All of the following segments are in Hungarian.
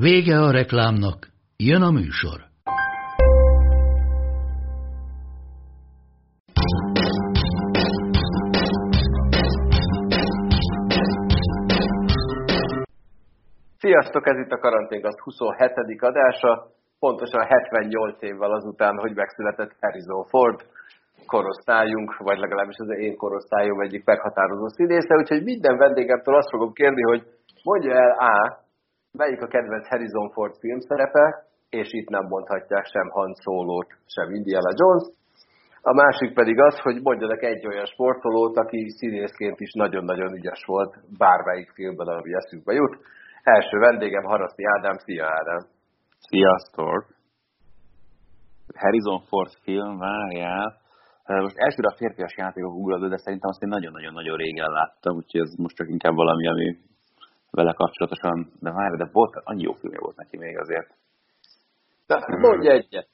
Vége a reklámnak, jön a műsor. Sziasztok, ez itt a Karanténkaszt 27. adása, pontosan 78 évvel azután, hogy megszületett Harrison Ford, korosztályunk, vagy legalábbis az én korosztályom egyik meghatározó színésze, úgyhogy minden vendégemtől azt fogom kérni, hogy mondja el A, melyik a kedvenc Harrison Ford filmszerepe, és itt nem mondhatják sem Han Solo-t, sem Indiana Jones. A másik pedig az, hogy mondjanak egy olyan sportolót, aki színészként is nagyon-nagyon ügyes volt bármelyik filmben, ami eszükbe jut. Első vendégem Haraszti Ádám. Szia Ádám! Sziasztok! Harrison Ford film, várjál. Most elsőre a férfias játékok ugradó, de szerintem azt én nagyon-nagyon-nagyon régen láttam, úgyhogy ez most csak inkább valami, ami vele kapcsolatosan, de várj, de volt, annyi jó filmje volt neki még azért. Na, mondj egyet!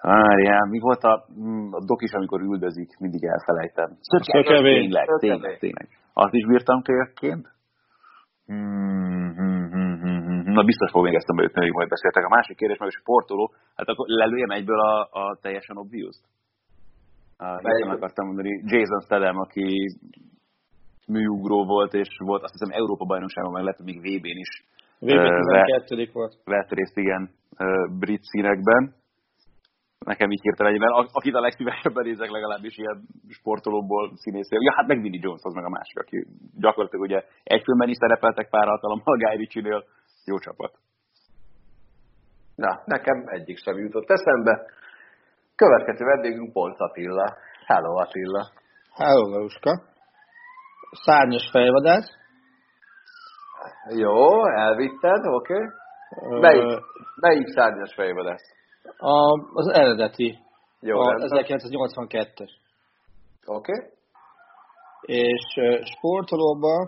Várjál, mi volt a, mm, a dokis, amikor üldözik, mindig elfelejtem. Szökevény. Tényleg, tényleg, tényleg. Azt is bírtam kölyökként. Hmm, hmm, hmm, hmm, hmm. Na biztos fog még eszembe jutni, hogy majd beszéltek. A másik kérdés meg a sportoló, hát akkor lelőjem egyből a, a teljesen obvious Uh, akartam mondani, Jason Statham, aki műugró volt, és volt azt hiszem Európa bajnokságon, meg lett még VB-n is. VB 12 volt. Vett részt, igen, brit színekben. Nekem így hirtelen egyben, akit a legszívesebben nézek legalábbis ilyen sportolóból színészél. Ja, hát meg Vinnie Jones az meg a másik, aki gyakorlatilag ugye egy filmben is szerepeltek pár alkalommal Guy Ritchie-nél. Jó csapat. Na, nekem egyik sem jutott eszembe. Következő vendégünk Polc Attila. Hello Attila. Hello, Laruska. Szárnyas fejvadász. Jó, elvitted, oké. Okay. Melyik, melyik szárnyas fejvadász? A, az eredeti. Jó, a rendben. 1982-es. Oké. Okay. És sportolóban,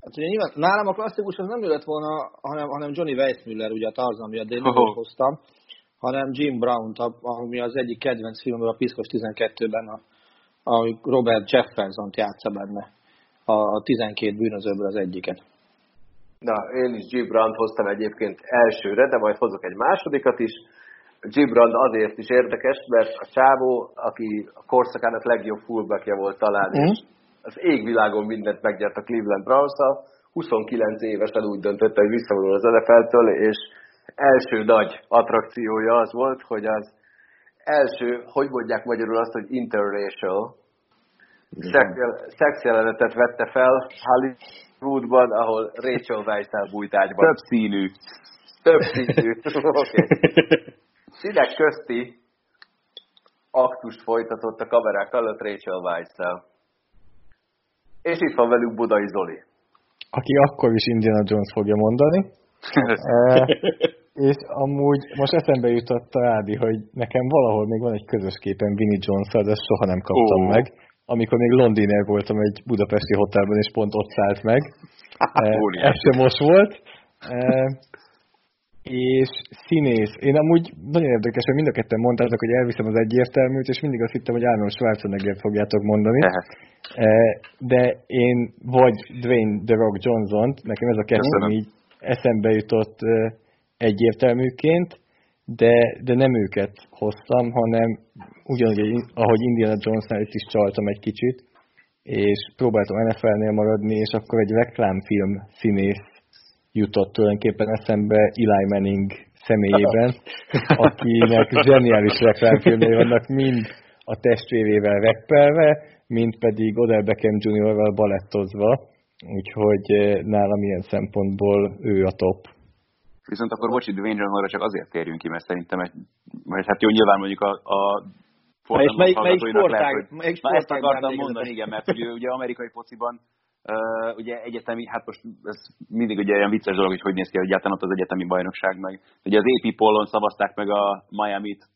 hát ugye nyilván nálam a klasszikus az nem jött volna, hanem, hanem Johnny Weissmuller, ugye a Tarzan miatt, de én nem Oh. hoztam, hanem Jim Brown, ami az egyik kedvenc filmről a Piszkos 12-ben, a, a Robert Jefferson-t játsza benne. A, a 12 bűnözőből az egyiket. Na, én is Gibrant hoztam egyébként elsőre, de majd hozok egy másodikat is. Gibrand azért is érdekes, mert a csávó, aki a korszakának legjobb fullbackja volt talán, Mhm. és az égvilágon mindent megnyert a Cleveland browns 29 évesen úgy döntött, hogy visszavonul az NFL-től, és első nagy attrakciója az volt, hogy az első, hogy mondják magyarul azt, hogy interracial, szex- szexjelenetet vette fel Hollywoodban, ahol Rachel Weisz-el bújt ágyban. Több színű. Több szintű. Oké. Színek közti aktust folytatott a kamerák előtt Rachel weisz És itt van velünk Budai Zoli. aki akkor is Indiana Jones fogja mondani. És amúgy most eszembe jutott a Ádi, hogy nekem valahol még van egy közös képen Vinnie jones de ezt soha nem kaptam Ó. meg. Amikor még londiner voltam egy budapesti hotelben, és pont ott szállt meg. E, Óriási. ez sem most volt. E, és színész. Én amúgy nagyon érdekes, hogy mind a ketten mondtátok, hogy elviszem az egyértelműt, és mindig azt hittem, hogy Arnold Schwarzenegger fogjátok mondani. Eh, De én vagy Dwayne The Rock johnson nekem ez a kettő, így eszembe jutott eh, egyértelműként, de, de nem őket hoztam, hanem ugyanúgy, ahogy Indiana Jonesnál is csaltam egy kicsit, és próbáltam NFL-nél maradni, és akkor egy reklámfilm színész jutott tulajdonképpen eszembe Eli Manning személyében, akinek zseniális reklámfilmjei vannak, mind a testvérével reppelve, mind pedig Odell Beckham Jr.-val balettozva, úgyhogy eh, nálam ilyen szempontból ő a top. Viszont akkor bocsi, Dwayne Johnsonra csak azért térjünk ki, mert szerintem egy, vagy hát jó, nyilván mondjuk a, a és melyik- melyik sportág- lehet, melyik Na ezt sportág akartam mondani, igen, mert ugye, ugye amerikai fociban Uh, ugye egyetemi, hát most ez mindig ugye olyan vicces dolog, hogy hogy néz ki egyáltalán ott az egyetemi bajnokság meg. Ugye az AP pollon szavazták meg a Miami-t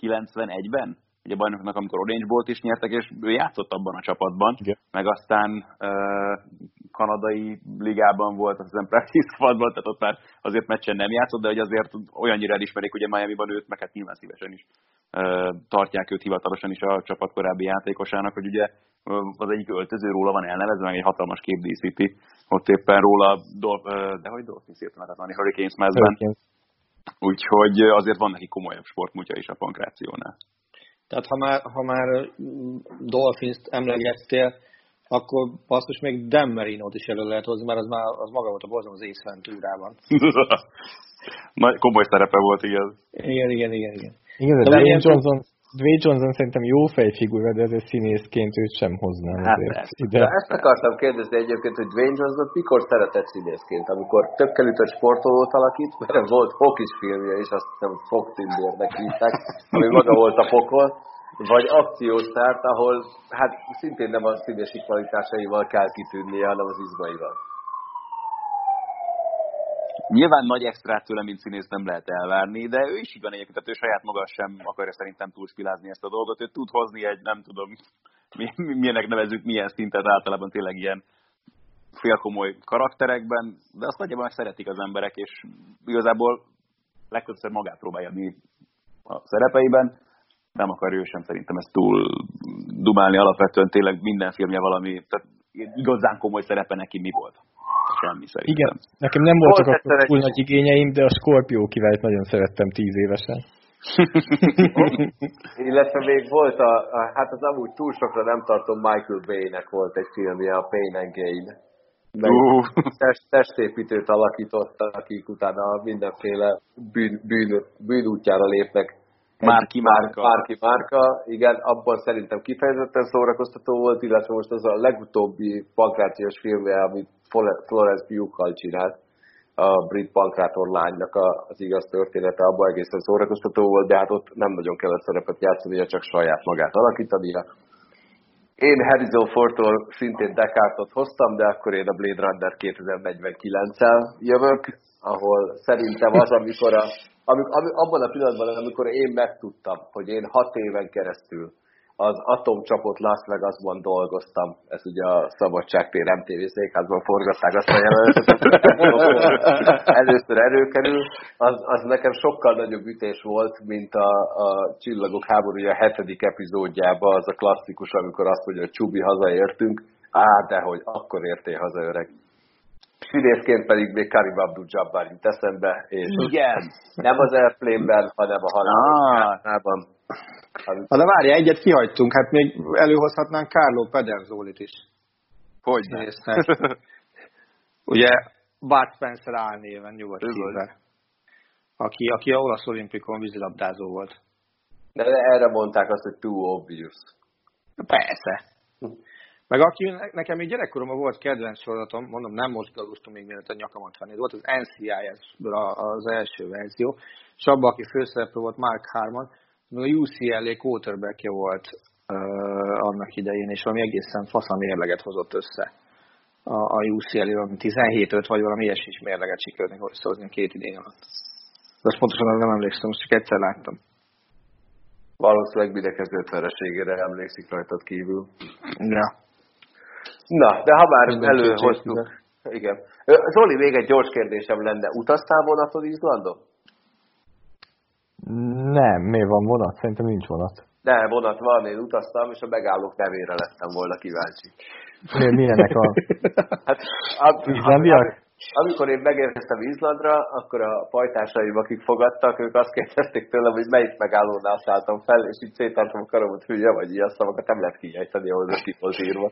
91-ben, ugye bajnoknak, amikor Orange Bolt is nyertek, és ő játszott abban a csapatban, Igen. meg aztán uh, kanadai ligában volt, azt hiszem practice squadban, tehát ott már azért meccsen nem játszott, de hogy azért olyannyira elismerik ugye Miami-ban őt, meg hát nyilván szívesen is uh, tartják őt hivatalosan is a csapat korábbi játékosának, hogy ugye az egyik öltöző róla van elnevezve, meg egy hatalmas kép díszíti, ott éppen róla, Dol- de hogy Dolphins hát van Hurricanes mezben. Úgyhogy azért van neki komolyabb sportmutya is a pankrációnál. Tehát ha már, ha már Dolphins-t emlegettél, akkor basszus még Dan Marino-t is elő lehet hozni, mert az, már, az maga volt a borzom az Ace Venturában. Nagy, komoly szerepe volt, igen. Igen, igen, igen. igen. Igen, de Johnson, Dwayne Johnson szerintem jó fejfigura, de egy színészként őt sem hoznám hát azért. Ide. De ezt akartam kérdezni egyébként, hogy Dwayne Johnson mikor szeretett színészként, amikor tökkel ütött sportolót alakít, mert volt Fokis filmje, és azt hiszem Fok Tindernek hívták, ami maga volt a pokol, vagy akciószárt, ahol hát szintén nem a színési kvalitásaival kell kitűnnie, hanem az izmaival. Nyilván nagy extrát tőle, mint színész nem lehet elvárni, de ő is így van egyébként, tehát ő saját maga sem akarja szerintem túlspilázni ezt a dolgot. Ő tud hozni egy, nem tudom, mi, milyenek nevezük, milyen szintet általában tényleg ilyen félkomoly karakterekben, de azt nagyjából meg szeretik az emberek, és igazából legtöbbször magát próbálja mi a szerepeiben, nem akarja ő sem szerintem ezt túl dumálni, alapvetően tényleg minden filmje valami, tehát igazán komoly szerepe neki mi volt? Semmi szerintem. Igen, nekem nem voltak a túl nagy igényeim, de a Scorpio kivált nagyon szerettem tíz évesen. Illetve még volt a, a, hát az amúgy túl sokra nem tartom, Michael Bay-nek volt egy filmje, a Pain and Gain. uh. test, testépítőt alakította, akik utána mindenféle bűn, bűn, bűnútjára lépnek Márki Márka. Márki Márka, igen, abban szerintem kifejezetten szórakoztató volt, illetve most az a legutóbbi pankrációs filmje, amit Florence Pugh-kal csinált, a brit pankrátor lánynak az igaz története, abban egészen szórakoztató volt, de hát ott nem nagyon kellett szerepet játszani, csak saját magát alakítania. Én Harrison Fordtól szintén Descartot hoztam, de akkor én a Blade Runner 2049-el jövök, ahol szerintem az, amikor a amik, ami, abban a pillanatban, amikor én megtudtam, hogy én hat éven keresztül az atomcsapot Las Vegasban dolgoztam, ez ugye a Szabadságtér MTV székházban forgatták azt a jelenetet, először erőkerül, az, az nekem sokkal nagyobb ütés volt, mint a, a Csillagok háborúja hetedik epizódjában, az a klasszikus, amikor azt mondja, hogy Csubi hazaértünk, á, de hogy akkor értél haza öreg. Színészként pedig még Karim Abdul-Jabbar jut eszembe, és Igen. nem az Airplane-ben, hanem a halálban. Ah. Na de várja, egyet kihagytunk, hát még előhozhatnánk Carlo Pederzolit is. Hogy Ugye Bart Spencer álnéven nyugodt aki, aki a olasz olimpikon vízilabdázó volt. De erre mondták azt, hogy too obvious. Persze. Meg aki nekem még gyerekkoromban volt kedvenc sorozatom, mondom, nem mozgalóztam még mielőtt a nyakamat venni, volt az NCIS-ből az első verzió, és abban, aki főszereplő volt Mark Harmon, a UCLA quarterbackje volt uh, annak idején, és valami egészen faszam mérleget hozott össze a, a UCLA, valami 17-5 vagy valami ilyesmi mérleget sikerülni hozni két idén alatt. De azt pontosan nem emlékszem, most csak egyszer láttam. Valószínűleg mindenkező vereségére emlékszik rajtad kívül. Ja. Na, de ha már előhoztuk. Igen. Zoli, még egy gyors kérdésem lenne. Utaztál vonaton Izlandon? Nem, miért van vonat? Szerintem nincs vonat. De, vonat van, én utaztam, és a megállók nevére lettem volna kíváncsi. Miért, milyenek a... hát, ab, Izlandiak? Amikor én megérkeztem Izlandra, akkor a pajtásaim, akik fogadtak, ők azt kérdezték tőlem, hogy melyik megállónál szálltam fel, és így széttartom a karomat, hülye vagy ilyen szavakat nem lehet kiejteni, ahhoz a írva.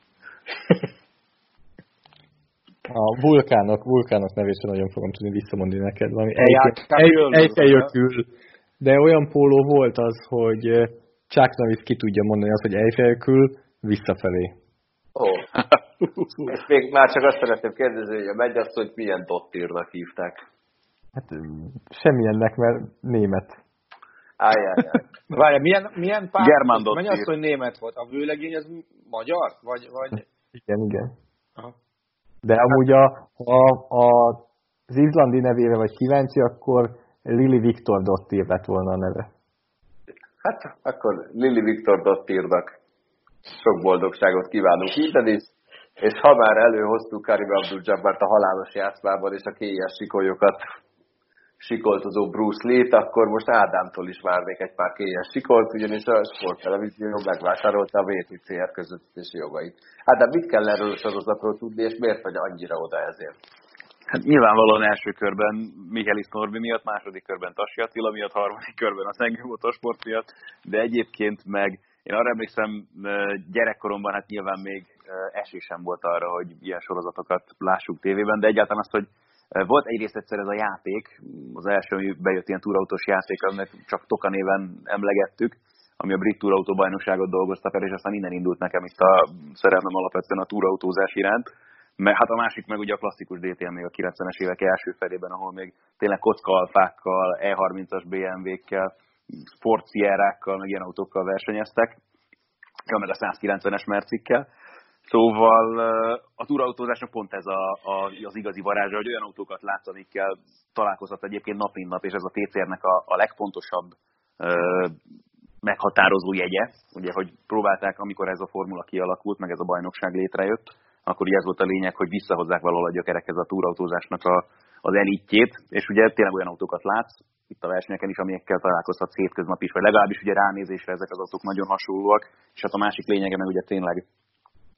A vulkánok, vulkánok nevét sem nagyon fogom tudni visszamondani neked. Valami Eiffel de olyan póló volt az, hogy Chuck Norris ki tudja mondani azt, hogy Eiffel visszafelé. Ó. Oh. És még már csak azt szeretném kérdezni, hogy a mennyasszonyt milyen dottírnak hívták? Hát semmilyennek, mert német. Ájjájá. Várja, milyen, milyen pár? Germán dottír. Mennyasszony német volt. A vőlegény az magyar? Vagy, vagy... Igen, igen. Aha. De amúgy a, a, a, az izlandi nevére vagy kíváncsi, akkor Lili Viktor Dottir lett volna a neve. Hát akkor Lili Viktor Dottirnak sok boldogságot kívánunk innen is, és ha már előhoztuk Karim Abdul-Jabbart a halálos játszmában és a kélyes sikolyokat sikoltozó Bruce Lee-t, akkor most Ádámtól is várnék egy pár kélyes sikolt, ugyanis a sporttelevízió megvásárolta a VTCR közvetítési jogait. Ádám, mit kell erről a sorozatról tudni, és miért vagy annyira oda ezért? Hát nyilvánvalóan első körben Michelis Norbi miatt, második körben Tassi Attila miatt, harmadik körben a Szengő Motorsport miatt, de egyébként meg én arra emlékszem, gyerekkoromban hát nyilván még esésem volt arra, hogy ilyen sorozatokat lássuk tévében, de egyáltalán azt, hogy volt egyrészt egyszer ez a játék, az első, ami bejött ilyen túrautós játék, aminek csak Toka néven emlegettük, ami a brit túrautóbajnokságot dolgozta fel, és aztán innen indult nekem itt a szerelmem alapvetően a túrautózás iránt. Mert hát a másik meg ugye a klasszikus DTM még a 90-es évek első felében, ahol még tényleg kockaalfákkal, E30-as BMW-kkel, Ford meg ilyen autókkal versenyeztek, meg a 190-es mercikkel. Szóval a túrautózásnak pont ez a, a, az igazi varázsa, hogy olyan autókat látsz, amikkel találkozhat egyébként nap mint nap, és ez a TCR-nek a, a legfontosabb ö, meghatározó jegye, ugye, hogy próbálták, amikor ez a formula kialakult, meg ez a bajnokság létrejött, akkor ugye ez volt a lényeg, hogy visszahozzák valahol a gyökerekhez a túrautózásnak a, az elitjét, és ugye tényleg olyan autókat látsz, itt a versenyeken is, amikkel találkozhatsz hétköznap is, vagy legalábbis ugye ránézésre ezek az autók nagyon hasonlóak, és hát a másik lényege meg ugye tényleg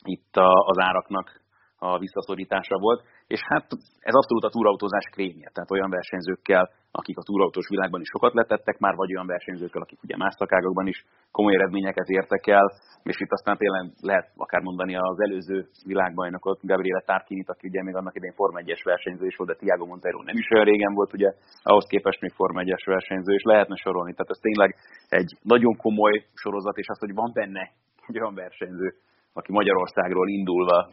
itt a, az áraknak a visszaszorítása volt, és hát ez abszolút a túrautózás krémje, tehát olyan versenyzőkkel, akik a túrautós világban is sokat letettek már, vagy olyan versenyzőkkel, akik ugye más szakágokban is komoly eredményeket értek el, és itt aztán tényleg lehet akár mondani az előző világbajnokot, Gabriele Tarkinit, aki ugye még annak idején Form 1-es versenyző is volt, de Tiago Montero nem is olyan régen volt, ugye ahhoz képest még Form 1-es versenyző, és lehetne sorolni. Tehát ez tényleg egy nagyon komoly sorozat, és az, hogy van benne egy olyan versenyző, aki Magyarországról indulva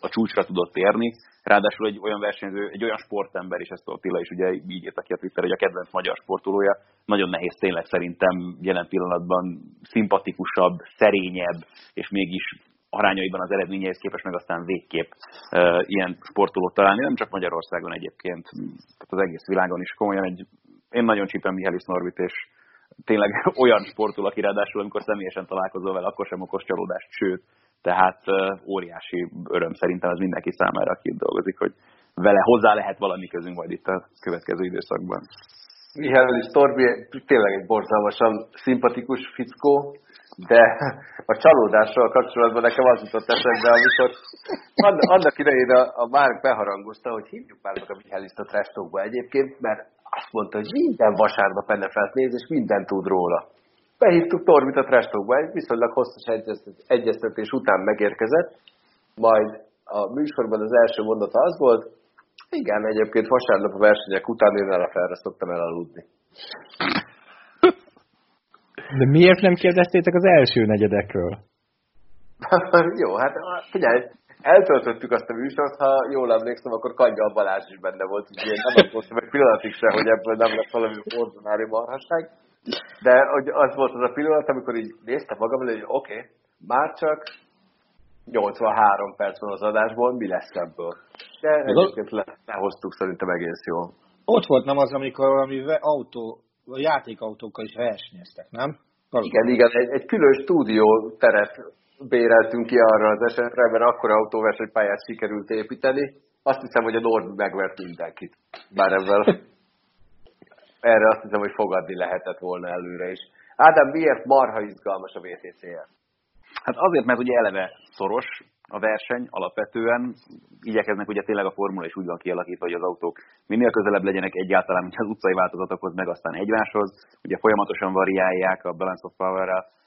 a csúcsra tudott érni. Ráadásul egy olyan versenyző, egy olyan sportember, és ezt Attila is ugye így írta ki a Twitter, hogy a kedvenc magyar sportolója, nagyon nehéz tényleg szerintem jelen pillanatban szimpatikusabb, szerényebb, és mégis arányaiban az eredményeihez képest meg aztán végképp e, ilyen sportolót találni, nem csak Magyarországon egyébként, tehát az egész világon is komolyan. Egy, én nagyon csípem Mihály Norbit, és tényleg olyan sportoló, aki ráadásul, amikor személyesen találkozol vele, akkor sem okos csalódást, sőt, tehát óriási öröm szerintem az mindenki számára, aki itt dolgozik, hogy vele hozzá lehet valami közünk majd itt a következő időszakban. Mihály Torbi tényleg egy borzalmasan szimpatikus fickó, de a csalódással kapcsolatban nekem az jutott eszembe, amikor annak idején a, a Márk beharangozta, hogy hívjuk már meg a Mihályiszt a Trestokba egyébként, mert azt mondta, hogy minden vasárnap NFL-t néz, és mindent tud róla behívtuk Tormit a Trestokba, egy viszonylag hosszas egyeztetés után megérkezett, majd a műsorban az első mondata az volt, igen, egyébként vasárnap a versenyek után én felre szoktam elaludni. De miért nem kérdeztétek az első negyedekről? Jó, hát figyelj, eltöltöttük azt a műsort, ha jól emlékszem, akkor Kanya Balázs is benne volt, úgyhogy én nem azt meg pillanatig se, hogy ebből nem lesz valami ordinári marhaság. De hogy az volt az a pillanat, amikor így néztem magam, hogy oké, okay, már csak 83 perc van az adásból, mi lesz ebből? De egyébként le, lehoztuk szerintem egész jól. Ott volt nem az, amikor valami autó, játékautókkal is versenyeztek, nem? Valami. Igen, igen, egy, egy külön stúdió teret béreltünk ki arra az esetre, mert akkor autóversenypályát sikerült építeni. Azt hiszem, hogy a Nord megvert mindenkit. Bár ebben erre azt hiszem, hogy fogadni lehetett volna előre is. Ádám, miért marha izgalmas a VTCR? Hát azért, mert ugye eleve szoros a verseny alapvetően, igyekeznek ugye tényleg a formula is úgy van kialakítva, hogy az autók minél közelebb legyenek egyáltalán, mint az utcai változatokhoz, meg aztán egymáshoz. Ugye folyamatosan variálják a Balance of Power-rel, Uh,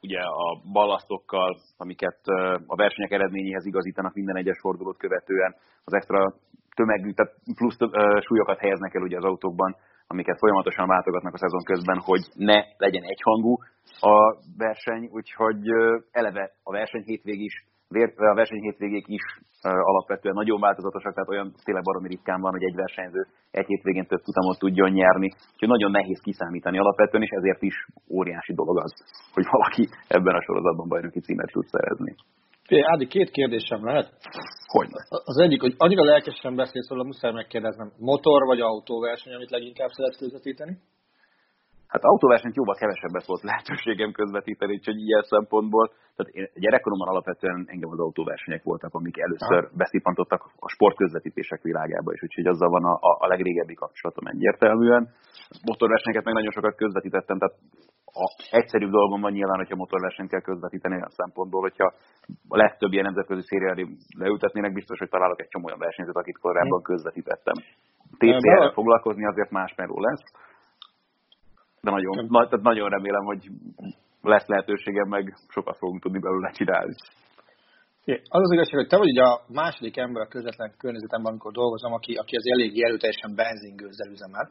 ugye a ballasztokkal, amiket a versenyek eredményéhez igazítanak minden egyes fordulót követően, az extra tömegű, tehát plusz súlyokat helyeznek el ugye az autókban, amiket folyamatosan váltogatnak a szezon közben, hogy ne legyen egyhangú a verseny, úgyhogy eleve a verseny hétvég is a verseny hétvégék is alapvetően nagyon változatosak, tehát olyan tényleg baromi ritkán van, hogy egy versenyző egy hétvégén több futamot tudjon nyerni, úgyhogy nagyon nehéz kiszámítani alapvetően, és ezért is óriási dolog az, hogy valaki ebben a sorozatban bajnoki címet tud szerezni. Ádi, két kérdésem lehet. Hogy? Az egyik, hogy annyira lelkesen beszélsz róla, muszáj megkérdeznem, motor vagy autóverseny, amit leginkább szeretsz közvetíteni? Hát autóversenyt jóval kevesebbet volt lehetőségem közvetíteni, úgyhogy ilyen szempontból, tehát én gyerekkoromban alapvetően engem az autóversenyek voltak, amik először ha. beszippantottak a sportközvetítések világába is, úgyhogy azzal van a, a, legrégebbi kapcsolatom egyértelműen. Motorversenyeket meg nagyon sokat közvetítettem, tehát a egyszerűbb dolgom van nyilván, hogyha motorversenyt kell közvetíteni a szempontból, hogyha a legtöbb ilyen nemzetközi szériára leültetnének, biztos, hogy találok egy csomó olyan versenyzőt, akit korábban hm. közvetítettem. TCR-re foglalkozni azért más merő lesz, de nagyon, na, tehát nagyon remélem, hogy lesz lehetőségem, meg sokat fogunk tudni belőle csinálni. Az az igazság, hogy te vagy ugye a második ember a közvetlen környezetemben, amikor dolgozom, aki, aki az elég erőteljesen benzingőzzel üzemel,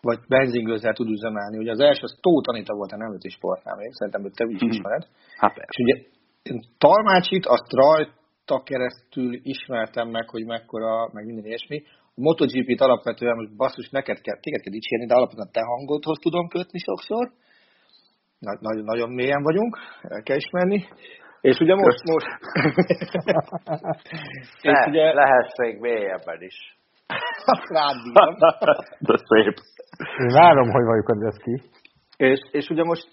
vagy benzingőzzel tud üzemelni. Ugye az első az Tóth Anita volt a nemzeti sportnál még, szerintem hogy te úgy is ismered. Hát És ugye én Talmácsit azt rajta keresztül ismertem meg, hogy mekkora, meg minden ilyesmi. MotoGP-t alapvetően most basszus, neked kell, téged kell dicsérni, de alapvetően te hangodhoz tudom kötni sokszor. Nagy, nagyon, nagyon mélyen vagyunk, el kell ismerni. És ugye most, most... és ugye... Lehetsz még mélyebben is. Rád bírom. De szép. Én várom, hogy vagyok az ki. És, és ugye most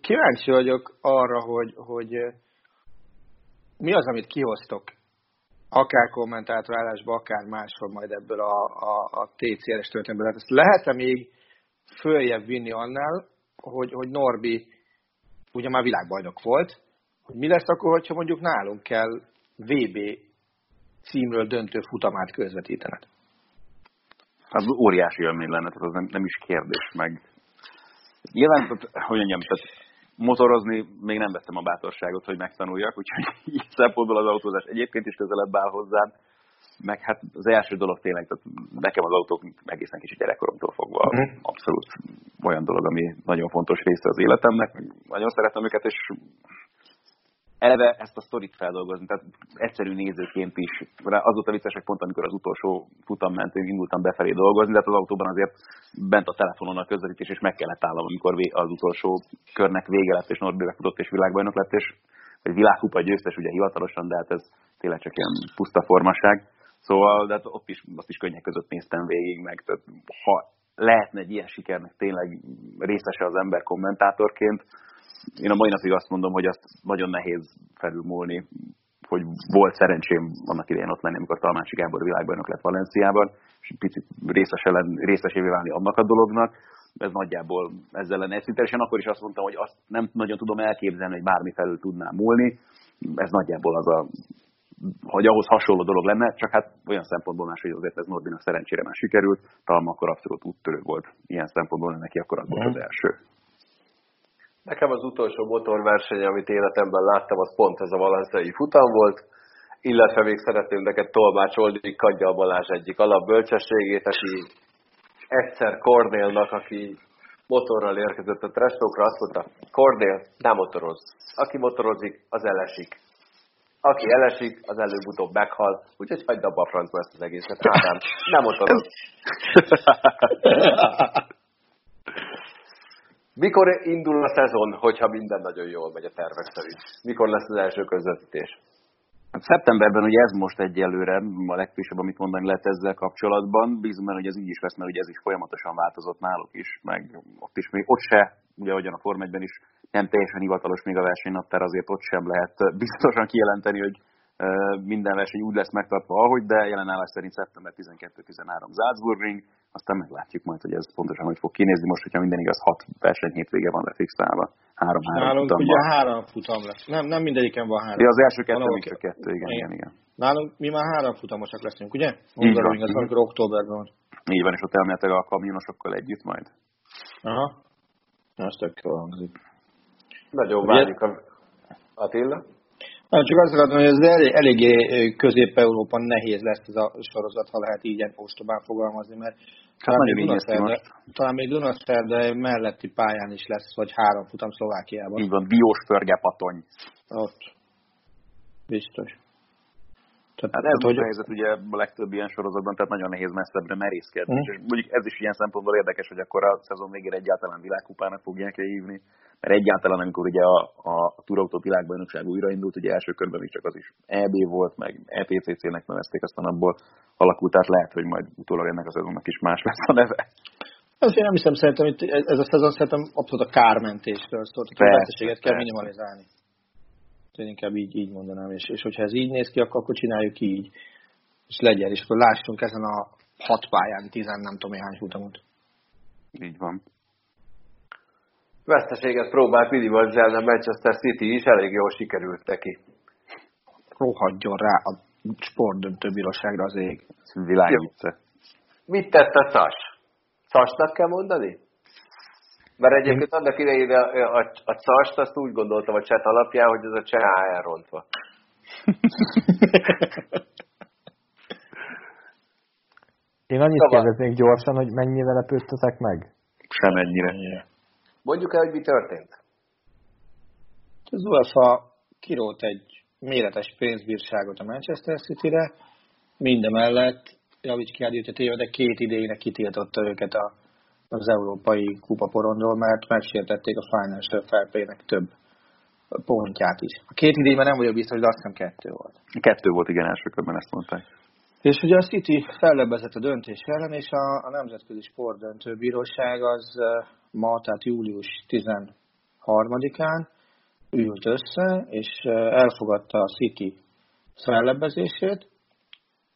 kíváncsi vagyok arra, hogy, hogy mi az, amit kihoztok akár kommentátorálásba, akár máshol majd ebből a, a, a TCR-es történetből. Hát ezt lehet-e még följebb vinni annál, hogy, hogy Norbi ugye már világbajnok volt, hogy mi lesz akkor, hogyha mondjuk nálunk kell VB címről döntő futamát közvetítened? Az óriási élmény lenne, tehát az nem, nem is kérdés meg. Nyilván, tehát, hogy mondjam, tehát motorozni még nem vettem a bátorságot, hogy megtanuljak, úgyhogy így szempontból az autózás egyébként is közelebb áll hozzám. Meg hát az első dolog tényleg, tehát nekem az autók egészen kicsit gyerekkoromtól fogva mm. abszolút olyan dolog, ami nagyon fontos része az életemnek. Nagyon szeretem őket, és eleve ezt a sztorit feldolgozni, tehát egyszerű nézőként is. Azóta vicces, hogy pont amikor az utolsó futam mentén indultam befelé dolgozni, de hát az autóban azért bent a telefonon a közvetítés, és meg kellett állnom, amikor az utolsó körnek vége lett, és Norbi futott, és világbajnok lett, és egy világkupa győztes ugye hivatalosan, de hát ez tényleg csak ilyen puszta formaság. Szóval de hát ott is, azt is könnyek között néztem végig, meg tehát, ha lehetne egy ilyen sikernek tényleg részese az ember kommentátorként, én a mai napig azt mondom, hogy azt nagyon nehéz felülmúlni, hogy volt szerencsém annak idején ott lenni, amikor Talmácsi Gábor világbajnok lett Valenciában, és picit részesévé válni annak a dolognak. Ez nagyjából ezzel lenne egyszerűen akkor is azt mondtam, hogy azt nem nagyon tudom elképzelni, hogy bármi felül tudnám múlni. Ez nagyjából az a hogy ahhoz hasonló dolog lenne, csak hát olyan szempontból más, hogy azért ez Norbinak szerencsére már sikerült, talán akkor abszolút úttörő volt ilyen szempontból, neki akkor az volt az mhm. első. Nekem az utolsó motorverseny, amit életemben láttam, az pont ez a valenciai futam volt, illetve még szeretném neked tolmácsolni Kadja Balázs egyik alapbölcsességét, aki egyszer Kornélnak, aki motorral érkezett a trestokra, azt mondta, Kornél, nem motoroz. Aki motorozik, az elesik. Aki elesik, az előbb-utóbb meghal, úgyhogy hagyd abba a francba ezt az egészet. Ádám, nem motoroz. Mikor indul a szezon, hogyha minden nagyon jól megy a tervek szerint? Mikor lesz az első közvetítés? Hát szeptemberben ugye ez most egyelőre a legfrissebb, amit mondani lehet ezzel kapcsolatban. Bízom benne, hogy ez így is lesz, mert ugye ez is folyamatosan változott náluk is, meg ott is még ott se, ugye ahogyan a Form ben is nem teljesen hivatalos még a versenynaptár, azért ott sem lehet biztosan kijelenteni, hogy minden verseny úgy lesz megtartva, ahogy, de jelenállás szerint szeptember 12-13 Salzburgring, aztán meglátjuk majd, hogy ez pontosan hogy fog kinézni most, hogyha minden igaz, hat verseny hétvége van lefixálva. Három, három Nálunk futam ugye három futam lesz. Nem, nem mindegyiken van három. Ja, az első kettő, még csak kettő, igen, igen, igen. Nálunk mi már három futamosak leszünk, ugye? Hungaroring, az amikor októberben van. Így van, és ott elméletek a kamionosokkal együtt majd. Aha. Na, az tök jól hangzik. Nagyon várjuk a Attila. Nem, csak azt akarom, hogy ez elég, eléggé közép-európa nehéz lesz ez a sorozat, ha lehet így ostobán fogalmazni, mert hát talán, még Dunaszerde, talán még Dunaszerde melletti pályán is lesz, vagy három futam Szlovákiában. Így van, Biós Pörge Patony. Ott. Biztos. Tehát, hát ez hogy... a helyzet ugye a legtöbb ilyen sorozatban, tehát nagyon nehéz messzebbre merészkedni. Mm. És mondjuk ez is ilyen szempontból érdekes, hogy akkor a szezon végére egyáltalán világkupának fogják hívni. Mert egyáltalán, amikor ugye a, a, a Turautó világbajnokság újraindult, ugye első körben is csak az is EB volt, meg ETCC-nek nevezték, aztán abból alakult, tehát lehet, hogy majd utólag ennek a szezonnak is más lesz a neve. Ez én nem hiszem, szerintem itt ez a szezon szerintem abszolút a kármentésről szólt, a veszteséget kell minimalizálni. Én inkább így, így mondanám, és, és hogyha ez így néz ki, akkor, akkor csináljuk így, és legyen, és akkor lássunk ezen a hat pályán, tizen nem tudom hány futamot. Így van. Veszteséget próbált minimalizálni a Manchester City is, elég jól sikerült neki. Rohadjon rá a sportdöntőbíróságra az ég. Világítse. Mit tett a Szas? Szasnak kell mondani? Mert egyébként annak idején a, a, a CAST azt úgy gondoltam a chat alapján, hogy ez a cseh elrontva. Én annyit szóval... kérdeznék gyorsan, hogy mennyire lepődtetek meg? Semennyire. Mondjuk el, hogy mi történt? Az UEFA kirót egy méretes pénzbírságot a Manchester City-re, mindemellett javíts ki, de két idejének kitiltotta őket a az európai kupaporondról, mert megsértették a Financial Fair Play-nek több pontját is. A két idényben nem vagyok biztos, de azt hiszem kettő volt. Kettő volt, igen, első körben ezt mondták. És ugye a City fellebbezett a döntés ellen, és a, a Nemzetközi Sportdöntőbíróság az ma, tehát július 13-án ült össze, és elfogadta a City fellebbezését,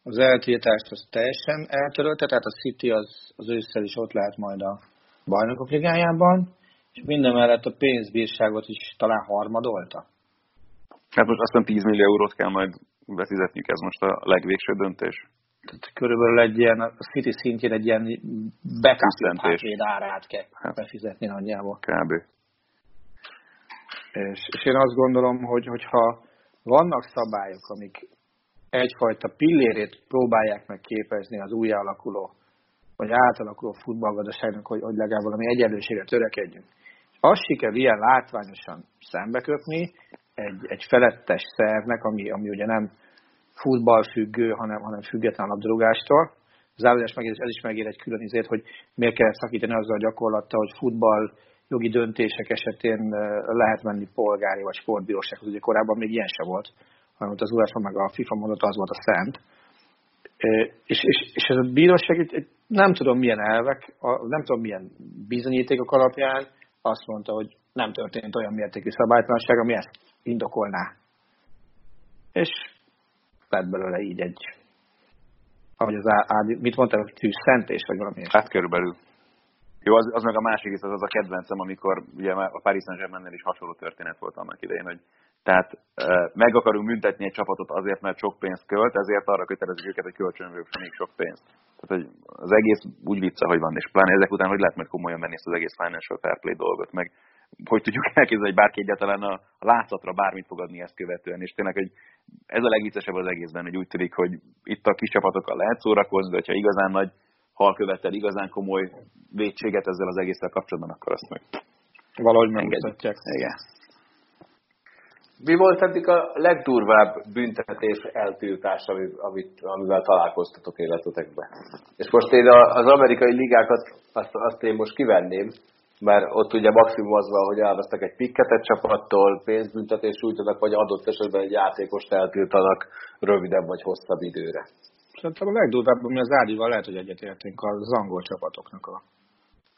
az eltiltást az teljesen eltörölte, tehát a City az, az ősszel is ott lehet majd a bajnokok ligájában, és minden mellett a pénzbírságot is talán harmadolta. Hát most aztán 10 millió eurót kell majd befizetniük, ez most a legvégső döntés. Tehát körülbelül egy ilyen, a City szintjén egy ilyen backup árát kell hát. befizetni nagyjából. Kb. És, és én azt gondolom, hogy hogyha vannak szabályok, amik egyfajta pillérét próbálják meg képezni az új alakuló, vagy átalakuló futballgazdaságnak, hogy, hogy legalább valami egyenlőségre törekedjünk. Azt sikerül ilyen látványosan szembeköpni egy, egy felettes szervnek, ami, ami ugye nem futballfüggő, hanem, hanem független labdarúgástól. Záródás megér, ez is megér egy külön izét, hogy miért kell szakítani azzal a gyakorlattal, hogy futball jogi döntések esetén lehet menni polgári vagy sportbírósághoz. Ugye korábban még ilyen se volt amit az UEFA meg a FIFA mondott, az volt a szent. És, és, és ez a bíróság, nem tudom milyen elvek, nem tudom milyen bizonyítékok alapján azt mondta, hogy nem történt olyan mértékű szabálytalanság, ami ezt indokolná. És lett belőle így egy, ahogy az Ádi, mit mondtál, hogy tűz szentés, vagy valami Hát körülbelül. Jó, az, az meg a másik is, az, az a kedvencem, amikor ugye a Paris Saint-Germain is hasonló történet volt annak idején, hogy tehát meg akarunk büntetni egy csapatot azért, mert sok pénzt költ, ezért arra kötelezik őket, hogy kölcsönvők még sok pénzt. Tehát hogy az egész úgy vicca, hogy van, és pláne ezek után, hogy lehet majd komolyan menni ezt az egész financial fair play dolgot, meg hogy tudjuk elképzelni, hogy bárki egyáltalán a, látszatra bármit fogadni ezt követően, és tényleg, hogy ez a legviccesebb az egészben, hogy úgy tűnik, hogy itt a kis csapatokkal lehet szórakozni, de ha igazán nagy hal követel, igazán komoly vétséget ezzel az egésszel kapcsolatban, akkor azt meg valahogy megmutatják. Igen. Mi volt eddig a legdurvább büntetés eltiltás, amit, amivel találkoztatok életetekben? És most én az amerikai ligákat, azt, azt én most kivenném, mert ott ugye maximum az van, hogy elvesztek egy pikket egy csapattól, pénzbüntetés sújtanak, vagy adott esetben egy játékost eltiltanak rövidebb vagy hosszabb időre. Szerintem a legdurvább, ami az Ádival lehet, hogy egyetértünk az angol csapatoknak a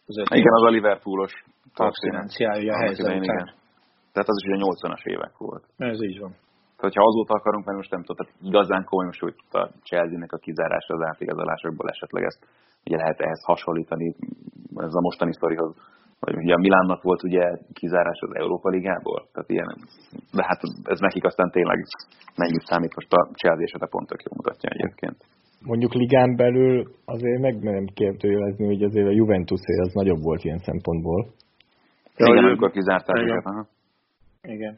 az Igen, az a Liverpoolos abstinenciája a helyzet. Tehát az is ugye 80-as évek volt. Ez így van. Tehát, ha azóta akarunk, mert most nem tudom, tehát igazán komoly most, hogy a Chelsea-nek a kizárása az átigazolásokból esetleg ezt ugye lehet ehhez hasonlítani, ez a mostani sztorihoz, vagy ugye a Milánnak volt ugye kizárás az Európa Ligából, tehát ilyen, de hát ez nekik aztán tényleg mennyit számít, most a Chelsea esete pont tök jól mutatja egyébként. Mondjuk ligán belül azért megmerem kérdőjelezni, hogy azért a Juventus az nagyobb volt ilyen szempontból. Ja, igen, amikor kizárták őket. Igen.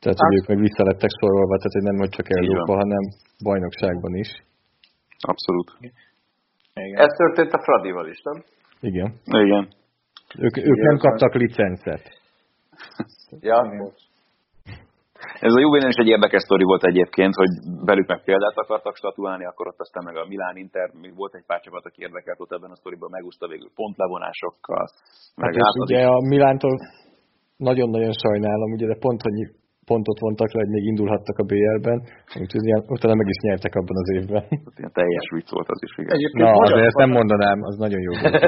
Tehát, hát, hogy ők meg vissza lettek sorolva, tehát hogy nem hogy csak Európa, hanem bajnokságban is. Abszolút. Igen. Ez történt a Fradival is, nem? Igen. Igen. Ők, ők Igen, nem kaptak licencet. ja, Ez a Juventus is egy érdekes sztori volt egyébként, hogy velük meg példát akartak statuálni, akkor ott aztán meg a Milán Inter, volt egy pár csapat, aki érdekelt ott ebben a sztoriban, megúszta végül pontlevonásokkal. Meg hát és ugye a Milántól nagyon-nagyon sajnálom, ugye, de pont, hogy pontot vontak le, hogy még indulhattak a BL-ben, úgyhogy ilyen, utána meg is nyertek abban az évben. Hát ilyen teljes vicc volt az is, igen. Egyébként Na, azért ezt nem mondanám, az nagyon jó volt.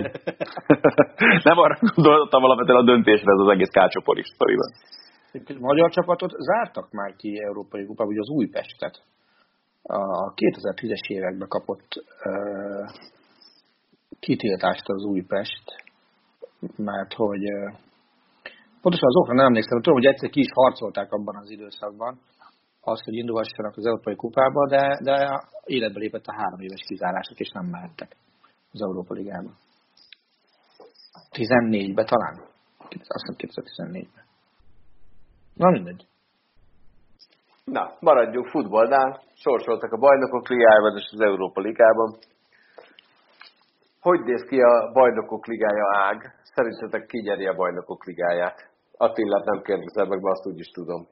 nem arra gondoltam alapvetően a döntésre, ez az egész kácsopor sztoriban. Egy magyar csapatot zártak már ki Európai Kupában, ugye az Újpestet. A 2010-es években kapott uh, kitiltást az Újpest, mert hogy uh, Pontosan az okra nem emlékszem, tudom, hogy egyszer ki is harcolták abban az időszakban, azt, hogy indulhassanak az Európai Kupába, de, de életbe lépett a három éves kizárások, és nem mehettek az Európa Ligába. 14-be talán? Azt hiszem 2014-ben. Na mindegy. Na, maradjunk futballnál. Sorsoltak a bajnokok ligájában és az Európa Ligában. Hogy néz ki a bajnokok ligája ág? Szerintetek ki nyeri a bajnokok ligáját? Attilát nem kérdezem meg, mert azt úgy is tudom.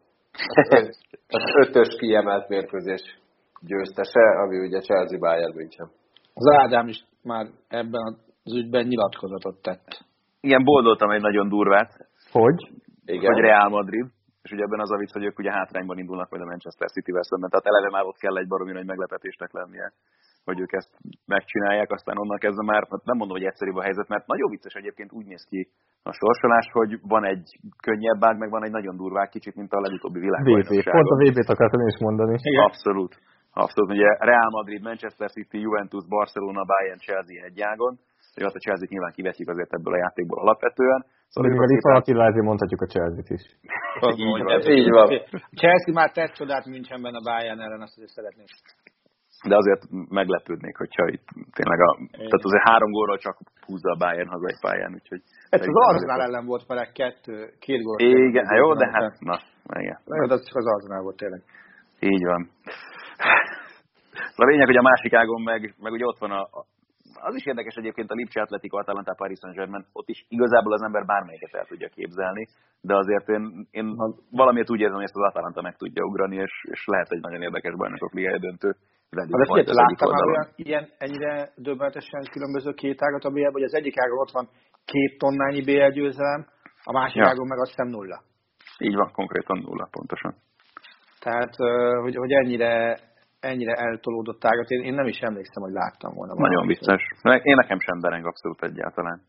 Az ötös kiemelt mérkőzés győztese, ami ugye Chelsea Bayern München. Az Ádám is már ebben az ügyben nyilatkozatot tett. Igen, boldoltam egy nagyon durvát. Hogy? Igen. Hogy Real Madrid. És ugye ebben az a vicc, hogy ők ugye hátrányban indulnak majd a Manchester City-vel szemben. Tehát eleve már ott kell egy baromi nagy meglepetésnek lennie hogy ők ezt megcsinálják, aztán onnan kezdve már, hát nem mondom, hogy egyszerűbb a helyzet, mert nagyon vicces egyébként úgy néz ki a sorsolás, hogy van egy könnyebb ág, meg van egy nagyon durvák, kicsit, mint a legutóbbi világbajnokságon. Pont a VB-t akartam is mondani. Igen. Abszolút. Abszolút. Ugye Real Madrid, Manchester City, Juventus, Barcelona, Bayern, Chelsea egy ágon. Hogy hát a Chelsea nyilván kivetjük azért ebből a játékból alapvetően. Szóval De mivel itt van Attila, mondhatjuk a Chelsea-t is. így van. Chelsea már tett csodát Münchenben a Bayern ellen, azt azért szeretném de azért meglepődnék, hogyha itt tényleg a, tehát azért három gólról csak húzza a Bayern haza egy pályán, úgyhogy... Ez az Arsenal ellen volt vele kettő, két gól. Igen, hát jó, de hát, na, igen. Jó, de az csak az Arsenal volt tényleg. Így van. A lényeg, hogy a másik ágon meg, meg ugye ott van a, az is érdekes egyébként a Lipcse Atletico Atalanta Paris Saint-Germain, ott is igazából az ember bármelyiket el tudja képzelni, de azért én, én valamiért úgy érzem, hogy ezt az Atalanta meg tudja ugrani, és, és lehet egy nagyon érdekes bajnokok ligája döntő De figyelj, láttam már olyan ilyen, ennyire döbbenetesen különböző két ágat a BL, hogy az egyik ágon ott van két tonnányi BL győzelem, a másik ja. ágon meg azt hiszem nulla. Így van, konkrétan nulla, pontosan. Tehát, hogy, hogy ennyire, ennyire eltolódott ágat, én, én nem is emlékszem, hogy láttam volna. Nagyon biztos. Én nekem sem bereng abszolút egyáltalán.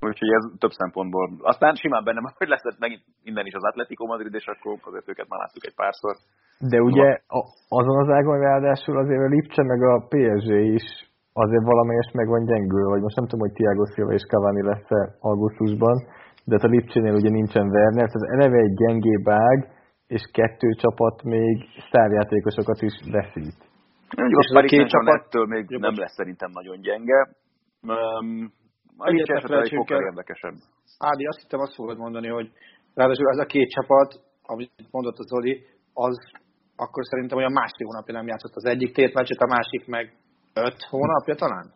Úgyhogy ez több szempontból. Aztán simán bennem, hogy lesz megint minden is az Atletico Madrid, és akkor azért őket már láttuk egy párszor. De ugye a, azon az ágon ráadásul azért a Lipcse meg a PSG is azért valamelyest meg van gyengül, vagy most nem tudom, hogy Thiago Silva és Cavani lesz-e augusztusban, de hát a Lipcsénél ugye nincsen Werner, tehát eleve egy gyengébb ág, és kettő csapat még sztárjátékosokat is veszít. És a két csapat ettől még jobb. nem lesz szerintem nagyon gyenge. Um, a Lipcse esetleg egy fokkal érdekesebb. Ádi, azt hittem azt fogod mondani, hogy ráadásul ez a két csapat, amit mondott az Zoli, az akkor szerintem olyan másfél hónapja nem játszott az egyik tétmeccset, a másik meg öt hónapja talán?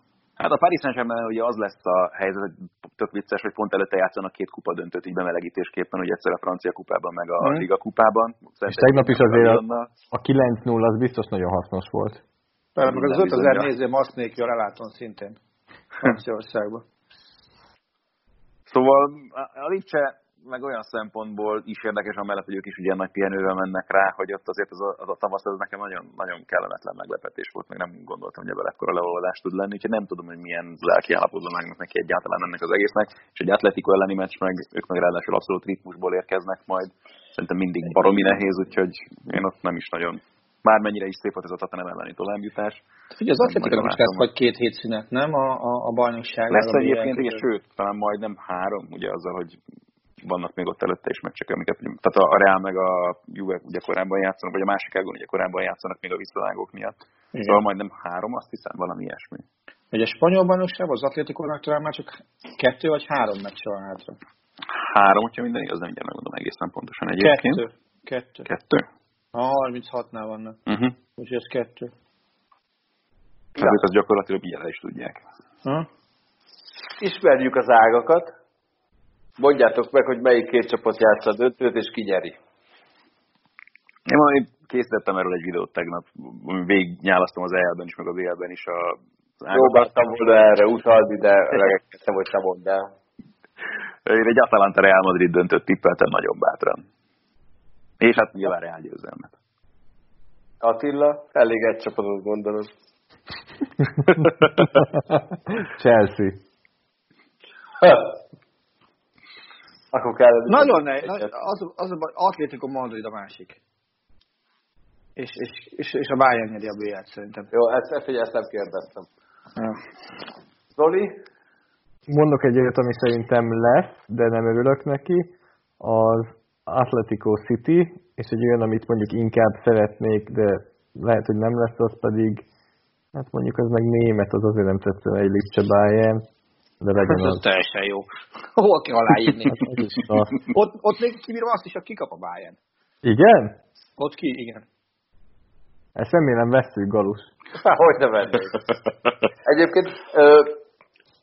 Hát a Paris Saint-Germain ugye az lesz a helyzet, hogy tök vicces, hogy pont előtte játszanak két kupa döntőt így bemelegítésképpen, hogy egyszer a francia kupában, meg a hmm. Liga kupában. És tegnap is azért a, a 9-0 az biztos nagyon hasznos volt. Persze, meg az 5000 néző maszt nélkül eláton szintén Franciaországban. Szóval a Lipcse meg olyan szempontból is érdekes, amellett, hogy ők is ugye nagy pihenővel mennek rá, hogy ott azért az a, az a tavasz az nekem nagyon, nagyon kellemetlen meglepetés volt, meg nem gondoltam, hogy ebből ekkora leolvadás tud lenni, úgyhogy nem tudom, hogy milyen lelki állapotban megnek neki egyáltalán ennek az egésznek, és egy Atletico elleni meccs, meg ők meg ráadásul abszolút ritmusból érkeznek majd, szerintem mindig baromi nehéz, úgyhogy én ott nem is nagyon bármennyire is szép volt ez a Tottenham elleni továbbjutás. Ugye az Atletico is lesz vagy két hét szünet, nem? A, a, a bajnokság. Lesz egyébként, igen, sőt, talán majdnem három, ugye azzal, hogy vannak még ott előtte is meccsek, amiket, tehát a Real meg a Juve ugye korábban játszanak, vagy a másik ágon ugye korábban játszanak még a visszavágók miatt. Igen. Szóval majdnem három, azt hiszem, valami ilyesmi. Hogy a spanyol bajnokság az Atlétikónak talán már csak kettő vagy három meccs van hátra? Három, hogyha minden igaz, nem mindjárt megmondom egészen pontosan egyébként. Kettő. Kettő. Kettő? A 36-nál vannak. Uh-huh. Úgyhogy ez kettő. Hát ők az gyakorlatilag így is tudják. Ha? Ismerjük az ágakat, Mondjátok meg, hogy melyik két csapat játsza a döntőt, és ki nyeri. Én valami készítettem erről egy videót tegnap, végignyálasztom az EL-ben is, meg az EL-ben is a Próbáltam volna erre utalni, de regekedtem, hogy te mondd el. Én egy Atalanta Real Madrid döntött tippeltem nagyon bátran. És hát nyilván Real győzelmet. Attila, elég egy csapatot gondolod. Chelsea. Akkor kell... Nagyon nehéz. Az, az a Atlético Madrid a másik. És, és, és, és a Bayern nyeri a B-t szerintem. Jó, ezt, ezt, ezt nem kérdeztem. Ja. Zoli? Mondok egy olyat, ami szerintem lesz, de nem örülök neki. Az Atletico City, és egy olyan, amit mondjuk inkább szeretnék, de lehet, hogy nem lesz, az pedig, hát mondjuk az meg német, az azért nem tetszene egy Lipcse Bayern, de legyen az. az teljesen jó. Hol kell aláírni? ott, ott még kibírom azt is, hogy kikap a Bayern. Igen? Ott ki, igen. Ezt remélem veszük, Galus. Há, hogy ne vennék. Egyébként ö,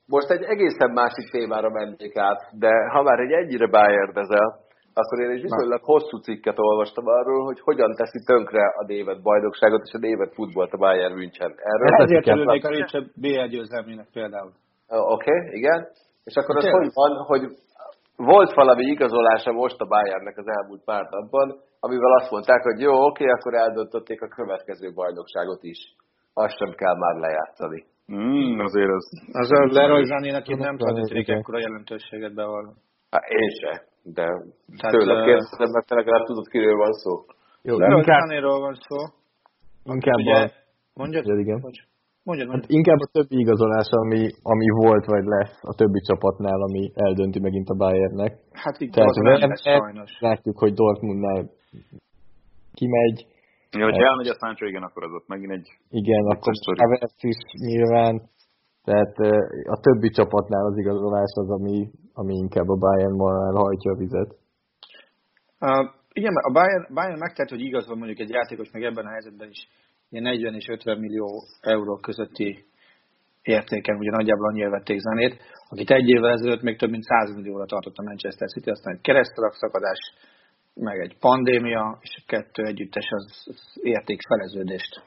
most egy egészen másik témára mennék át, de ha már egy ennyire bájérdezel, akkor én egy viszonylag hosszú cikket olvastam arról, hogy hogyan teszi tönkre a német bajnokságot és a német futballt a Bayern München. Erről ezért örülnék a Ricse BL győzelmének például. Oké, okay, igen. És akkor az hogy van, hogy volt valami igazolása most a Bayernnek az elmúlt pár napban, amivel azt mondták, hogy jó, oké, okay, akkor eldöntötték a következő bajnokságot is. Azt sem kell már lejátszani. Mm, azért az... Az a Leroy Zanének én nem tartotték ekkora jelentőséget bevallom. Hát én se, de Tehát, tőle kérdezem, mert te legalább tudod, kiről van szó. Jó, Leroy inkább... Zanéről van szó. Inkább ugye, a... Mondjad? Ja, igen. Mondjad. Mondjad. Hát inkább a többi igazolás, ami, ami volt vagy lesz a többi csapatnál, ami eldönti megint a Bayernnek. Hát így Tehát nem lesz, sajnos. Látjuk, hogy Dortmundnál kimegy. Ja, hogyha elmegy a Sancho, igen, akkor az ott megint egy... Igen, akkor Havertz is nyilván. Tehát a többi csapatnál az igazolás az, ami, ami inkább a Bayern morál hajtja a vizet. Uh, igen, a Bayern, Bayern megtett, hogy igazol mondjuk egy játékos meg ebben a helyzetben is ilyen 40 és 50 millió euró közötti értéken, ugye nagyjából annyira vették zenét, akit egy évvel ezelőtt még több mint 100 millióra tartott a Manchester City, aztán egy keresztalak szakadás, meg egy pandémia, és a kettő együttes az, az értékfeleződést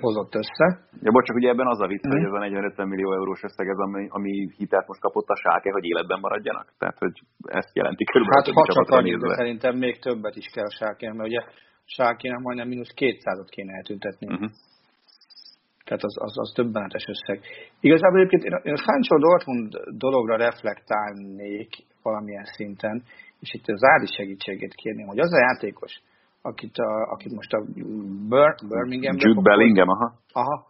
hozott össze. Ja, bocs, csak ugye ebben az a vicc, mm. hogy ez a 40-50 millió eurós összeg, ez ami, ami hitelt most kapott a sáke, hogy életben maradjanak. Tehát, hogy ezt jelenti körülbelül. Hát ha csak annyi, de szerintem még többet is kell a sákén, mert ugye sákének majdnem mínusz 200-at kéne eltüntetni. Uh-huh. Tehát az, az, az többenetes összeg. Igazából egyébként én, a Sancho Dortmund dologra reflektálnék valamilyen szinten, és itt az Ádi segítségét kérném, hogy az a játékos, akit, a, akit most a Bir- birmingham Jude Bellingham, aha. aha.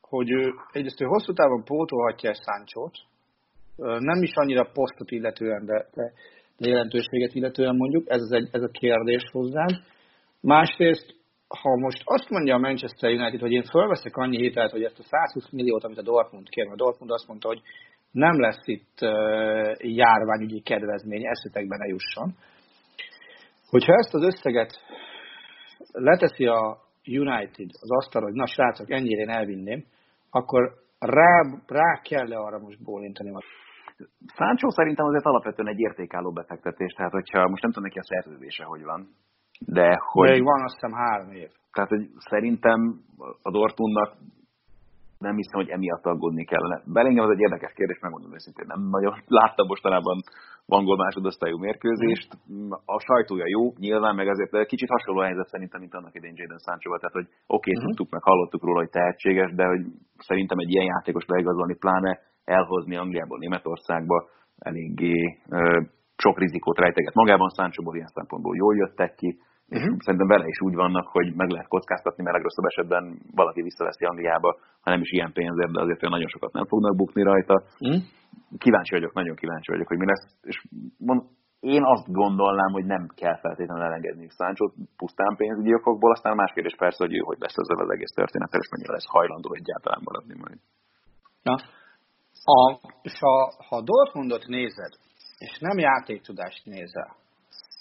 hogy ő, egyrészt ő hosszú távon pótolhatja ezt Sanchót, nem is annyira posztot illetően, de, de, de jelentőséget illetően mondjuk, ez, az egy, ez a kérdés hozzám. Másrészt, ha most azt mondja a Manchester United, hogy én fölveszek annyi hitelt, hogy ezt a 120 milliót, amit a Dortmund kér, a Dortmund azt mondta, hogy nem lesz itt járványügyi kedvezmény, eszetekben ne jusson. Hogyha ezt az összeget leteszi a United az asztalra, hogy na srácok, ennyire én elvinném, akkor rá, rá kell-e arra most bólintani? Sancho szerintem azért alapvetően egy értékálló befektetés, tehát hogyha most nem tudom neki a szerződése, hogy van, de hogy... Még van azt hiszem három év. Tehát, hogy szerintem a Dortmundnak nem hiszem, hogy emiatt aggódni kellene. Belengem az egy érdekes kérdés, megmondom őszintén, nem nagyon láttam mostanában angol másodosztályú mérkőzést. A sajtója jó, nyilván, meg azért kicsit hasonló helyzet szerintem, mint annak idején Jadon sancho Tehát, hogy oké, okay, uh-huh. tudtuk meg, hallottuk róla, hogy tehetséges, de hogy szerintem egy ilyen játékos leigazolni, pláne elhozni Angliából Németországba eléggé sok rizikót rejteget magában, Sancho ilyen szempontból jól jöttek ki, és uh-huh. szerintem vele is úgy vannak, hogy meg lehet kockáztatni, mert legrosszabb esetben valaki visszaveszi Angliába, ha nem is ilyen pénzért, de azért nagyon sokat nem fognak bukni rajta. Uh-huh. Kíváncsi vagyok, nagyon kíváncsi vagyok, hogy mi lesz. És mond, én azt gondolnám, hogy nem kell feltétlenül elengedni Sancho pusztán pénzügyi okokból, aztán a más kérdés persze, hogy ő hogy lesz ezzel az egész történet, és mennyire lesz hajlandó egyáltalán maradni majd. Na, a, és ha, ha Dortmundot nézed, és nem játéktudást nézel,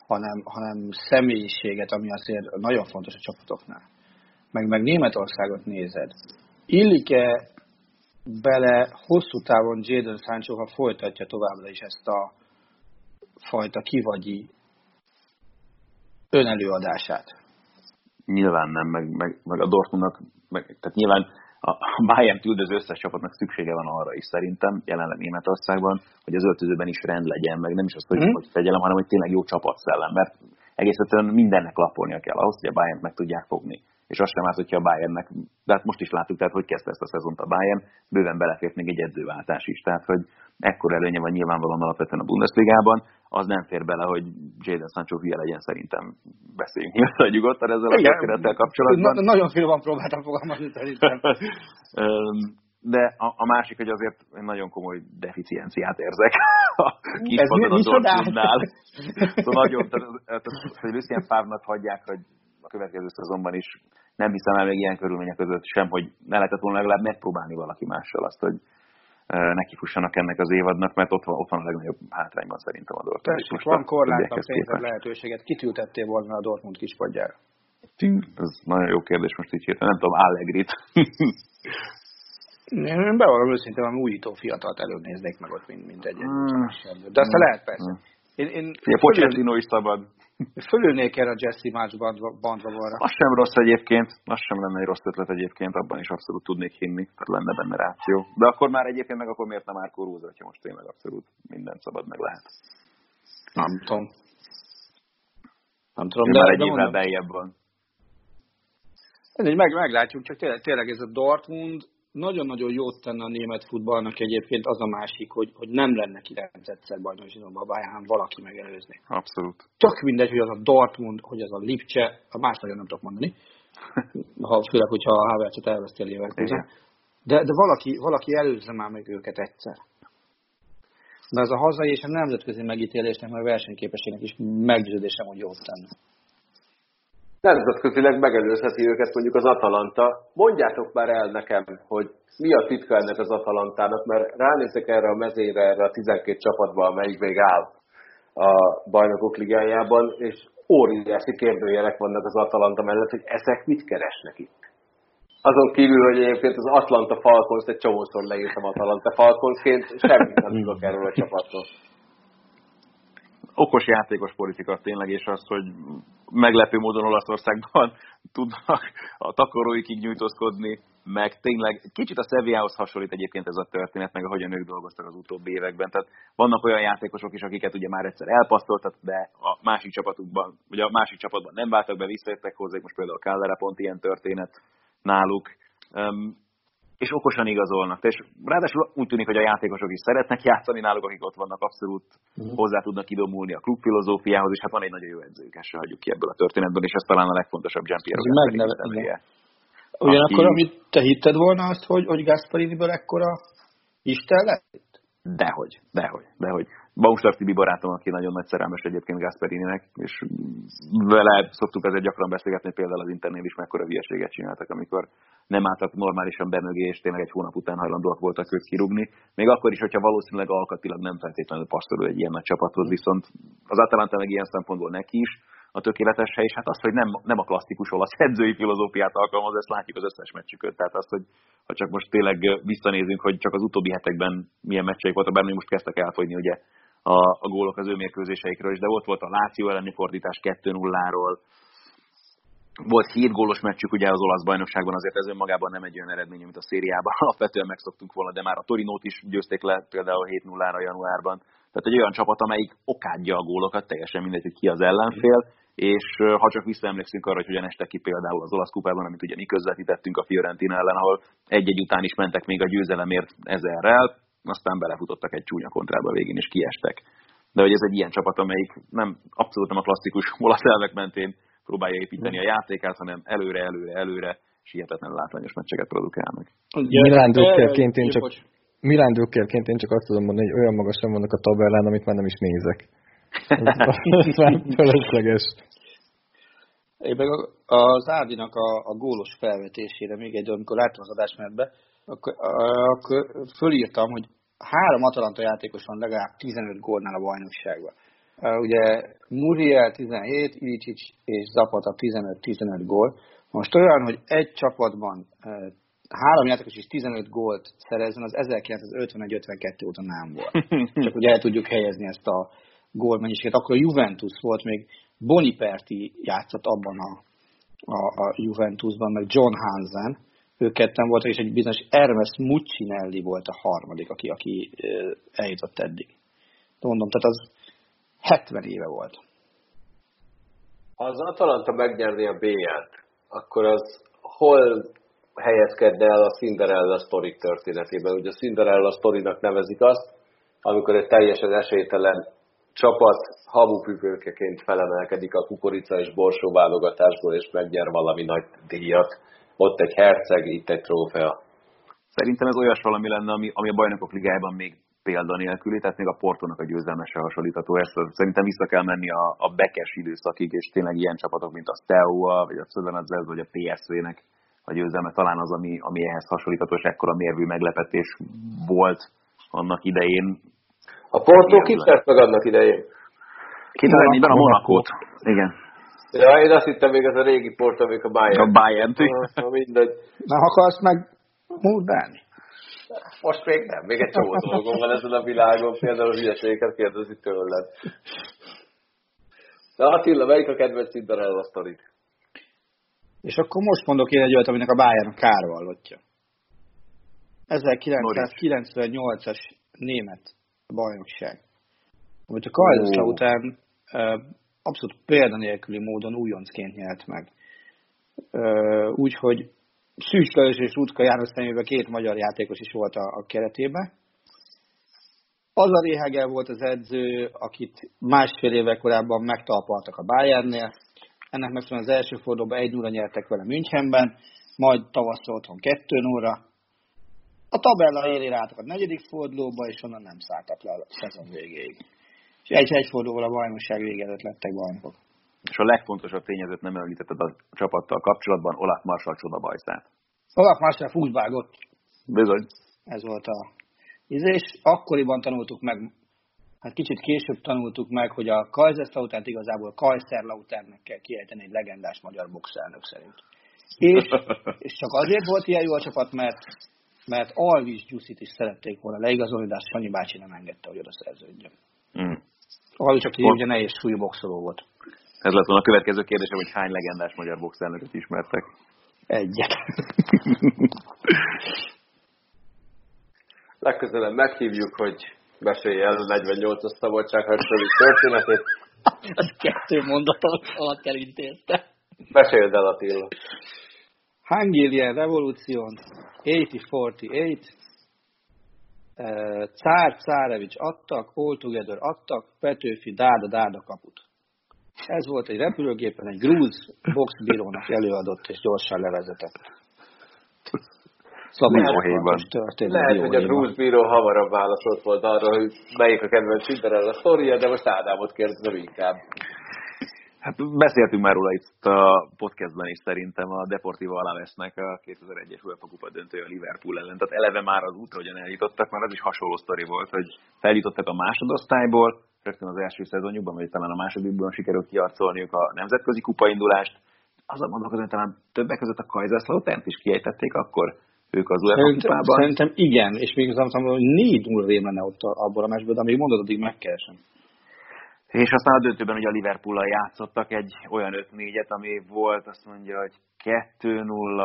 hanem, hanem személyiséget, ami azért nagyon fontos a csapatoknál. Meg, meg Németországot nézed. Illik-e bele hosszú távon Jadon Sancho, ha folytatja továbbra is ezt a fajta kivagyi önelőadását? nyilván nem, meg, meg, meg a Dortmundnak, meg, tehát nyilván a Bayern üldöző összes csapatnak szüksége van arra is szerintem, jelenleg Németországban, hogy az öltözőben is rend legyen, meg nem is az, hogy, mm. hogy fegyelem, hanem hogy tényleg jó csapatszellem, mert egész egyszerűen mindennek lapolnia kell ahhoz, hogy a Bayern meg tudják fogni és azt sem árt, hogyha a Bayernnek, de hát most is láttuk, tehát hogy kezdte ezt a szezont a Bayern, bőven belefért még egy edzőváltás is, tehát hogy ekkor előnye van nyilvánvalóan alapvetően a Bundesligában, az nem fér bele, hogy Jadon Sancho hülye legyen szerintem beszéljünk nyugodtan, nyugodtan ezzel a történettel kapcsolatban. Na, nagyon finoman próbáltam fogalmazni szerintem. de a, a másik, hogy azért nagyon komoly deficienciát érzek a kispadon a Dortmundnál. Szóval nagyon, tehát, tehát, hogy Lucien Favre-nak hagyják, hogy a következő szezonban is nem hiszem el még ilyen körülmények között sem, hogy ne lehetett volna legalább megpróbálni valaki mással azt, hogy nekifussanak ennek az évadnak, mert ott van, ott van a legnagyobb hátrányban szerintem a Dortmund. Tessék, van korlátlan pénzed lehetőséget. Kit ültettél volna a Dortmund kispadjára? Ez nagyon jó kérdés most így hirtelen. Nem tudom, Allegrit. Én bevallom őszintén, hogy újító fiatalt előbb néznék meg ott, mint, mint egy mm. De aztán lehet persze. Mm. Én, én Ugye, Pochettino is szabad. Fölülnék erre a Jesse March bandvagonra. Az sem rossz egyébként, az sem lenne egy rossz ötlet egyébként, abban is abszolút tudnék hinni, tehát lenne benne ráció. De akkor már egyébként meg akkor miért nem Márkó Róza, hogyha most tényleg abszolút minden szabad meg lehet. Nem tudom. Nem tudom, de, már egy évvel beljebb van. Meg, meglátjuk, csak tényleg, tényleg ez a Dortmund nagyon-nagyon jót tenne a német futballnak egyébként az a másik, hogy, hogy nem lenne 9 egyszer bajnokságban a Bayern, valaki megelőzni. Abszolút. Tök mindegy, hogy az a Dortmund, hogy az a Lipcse, a más nagyon nem tudok mondani, ha, főleg, hogyha a Havertzet elveszti a Leverkusen. De, de valaki, valaki előzze már meg őket egyszer. De ez a hazai és a nemzetközi megítélésnek, meg a versenyképességnek is meggyőződésem, hogy jót tenne nemzetközileg megelőzheti őket mondjuk az Atalanta. Mondjátok már el nekem, hogy mi a titka ennek az Atalantának, mert ránézek erre a mezére, erre a 12 csapatba, amelyik még áll a bajnokok ligájában, és óriási kérdőjelek vannak az Atalanta mellett, hogy ezek mit keresnek itt. Azon kívül, hogy egyébként az Atlanta Falcons egy csomószor leírtam Atalanta Falconsként, semmit nem tudok erről a csapatról okos játékos politika tényleg, és az, hogy meglepő módon Olaszországban tudnak a takaróikig nyújtózkodni, meg tényleg kicsit a Sevillához hasonlít egyébként ez a történet, meg ahogyan ők dolgoztak az utóbbi években. Tehát vannak olyan játékosok is, akiket ugye már egyszer elpasztoltak, de a másik csapatukban, ugye a másik csapatban nem váltak be, visszajöttek hozzá, most például a Caldera pont ilyen történet náluk és okosan igazolnak. És ráadásul úgy tűnik, hogy a játékosok is szeretnek játszani náluk, akik ott vannak, abszolút uh-huh. hozzá tudnak idomulni a klub filozófiához, és hát van egy nagyon jó edzők, ezt se hagyjuk ki ebből a történetből, és ez talán a legfontosabb Jean-Pierre Ugyanakkor, amit te hitted volna azt, hogy, hogy Gaspariniből ekkora Isten lett? Dehogy, dehogy, dehogy. Baumstark Tibi barátom, aki nagyon nagy szerelmes egyébként Gasperininek, és vele szoktuk azért gyakran beszélgetni, például az internét is mekkora hülyeséget csináltak, amikor nem álltak normálisan bemögé, és tényleg egy hónap után hajlandóak voltak őt kirúgni. Még akkor is, hogyha valószínűleg alkatilag nem feltétlenül passzolul egy ilyen nagy csapathoz, viszont az Atalanta meg ilyen szempontból neki is, a tökéletes hely, és hát az, hogy nem, nem a klasszikus olasz edzői filozófiát alkalmaz, ezt látjuk az összes meccsükön. Tehát az, hogy ha csak most tényleg visszanézünk, hogy csak az utóbbi hetekben milyen meccseik voltak, bár most kezdtek elfogyni ugye a, a gólok az ő mérkőzéseikről is, de ott volt a Láció elleni fordítás 2-0-ról, volt hét gólos meccsük ugye az olasz bajnokságban, azért ez önmagában nem egy olyan eredmény, mint a szériában alapvetően megszoktunk volna, de már a Torinót is győzték le például 7-0-ra januárban. Tehát egy olyan csapat, amelyik okádja a gólokat, teljesen mindegy, hogy ki az ellenfél, és ha csak visszaemlékszünk arra, hogy hogyan estek ki például az olasz kupában, amit ugye mi közvetítettünk a Fiorentina ellen, ahol egy-egy után is mentek még a győzelemért ezerrel, aztán belefutottak egy csúnya kontrába végén, és kiestek. De hogy ez egy ilyen csapat, amelyik nem, abszolút nem a klasszikus olasz elvek mentén próbálja építeni a játékát, hanem előre, előre, előre, és hihetetlenül látványos meccseket produkálnak. Milán én csak Milán Drukkerként én csak azt tudom mondani, hogy olyan magasan vannak a tabellán, amit már nem is nézek. Ez már fölösleges. Én meg az Ádinak a, a gólos felvetésére még egy, amikor láttam az adásmertbe, akkor, akkor fölírtam, hogy három Atalanta játékos van legalább 15 gólnál a bajnokságban. Ugye Muriel 17, Ilicic és Zapata 15-15 gól. Most olyan, hogy egy csapatban három játékos is 15 gólt szerezzen, az 1951-52 óta nem volt. Csak ugye el tudjuk helyezni ezt a gólmennyiséget. Akkor a Juventus volt még Boniperti játszott abban a a, a Juventusban, meg John Hansen, ők ketten voltak, és egy bizonyos Hermes Muccinelli volt a harmadik, aki, aki eljutott eddig. De mondom, tehát az 70 éve volt. Ha az Atalanta megnyerni a B-ját, akkor az hol helyezkedne el a Cinderella sztorik történetében? Ugye a Cinderella sztorinak nevezik azt, amikor egy teljesen esélytelen csapat habupüpőkeként felemelkedik a kukorica és borsó válogatásból, és megnyer valami nagy díjat. Ott egy herceg, itt egy trófea. Szerintem ez olyas valami lenne, ami, ami a bajnokok ligájában még példanélküli, tehát még a Portónak a győzelmese hasonlítható. Ezt szerintem vissza kell menni a, a bekes időszakig, és tényleg ilyen csapatok, mint a Steaua, vagy a Söderlandz, vagy a PSV-nek a győzelme talán az, ami, ami ehhez hasonlítható, és ekkora mérvű meglepetés volt annak idején. A Porto kit meg annak idején? Kitalált a Monakót. Igen. Ja, én azt hittem még ez a régi Porto, amik a Bayern. A Bayern. Ha, mindegy. Na, akarsz meg múltbálni? Most még nem, még egy csomó dolgom van ezen a világon, például a hülyeségeket kérdezi tőled. Na Attila, melyik a kedvenc Cinderella sztorit? És akkor most mondok én egy olyat, aminek a Bayern kárvallottja. 1998-as német bajnokság. Amit a Kaiserslautern uh, abszolút példanélküli módon újoncként nyert meg. Úgyhogy Lajos és Rutka János szemébe két magyar játékos is volt a, a keretében. Az a Réhegel volt az edző, akit másfél éve korábban megtalpaltak a Bayernnél. Ennek megfelelően az első fordulóban egy 0 nyertek vele Münchenben, majd tavasszal otthon 2 0 A tabella élére álltak a negyedik fordulóba, és onnan nem szálltak le a szezon végéig. És egy-egy fordulóval a bajnokság vége lettek bajnokok. És a legfontosabb tényezőt nem említetted a csapattal kapcsolatban, Olaf Marshall csodabajszát. Olaf Marshall fußballgott. Bizony. Ez volt a és akkoriban tanultuk meg, hát kicsit később tanultuk meg, hogy a Kaiserslauternt igazából Kaiserslauternnek kell kiejteni egy legendás magyar boxelnök szerint. És, és csak azért volt ilyen jó a csapat, mert, mert Alvis Gyuszit is szerették volna leigazolni, de azt Sanyi bácsi nem engedte, hogy oda szerződjön. Mm. Alvis, aki ugye nehéz súlyú boxoló volt. Ez lett volna a következő kérdésem, hogy hány legendás magyar boxelnököt ismertek? Egyet. Legközelebb meghívjuk, hogy mesélj el a 48-as szabadságharcolik történetét. Az kettő mondat alatt elintézte. Meséld el, Attila. Hungarian Revolution 8048 Cár Cárevics adtak, All Together adtak, Petőfi Dáda Dáda kaput. Ez volt egy repülőgépen, egy grúz boxbírónak előadott és gyorsan levezetett. Szabadságban Lehet, hogy a grúz bíró hamarabb válaszolt volt arra, hogy melyik a kedvenc Cinderella sztoria, de most Ádámot kérdezem inkább. Hát beszéltünk már róla itt a podcastben is szerintem a Deportivo Alavesnek a 2001-es UEFA Kupa döntője a Liverpool ellen. Tehát eleve már az út, hogyan eljutottak, mert az is hasonló sztori volt, hogy feljutottak a másodosztályból, rögtön az első szezonjukban, vagy talán a másodikban sikerült kiarcolniuk a nemzetközi kupaindulást. a gondolkozom, hogy talán többek között a Kaiserslauternt is kiejtették akkor ők az UEFA kupában. Szerintem igen, és még az hogy 4 0 lenne ott abból a meccsből, de amíg mondod, addig megkeresem. És aztán a döntőben ugye a Liverpool-al játszottak egy olyan 5-4-et, ami volt, azt mondja, hogy 2-0,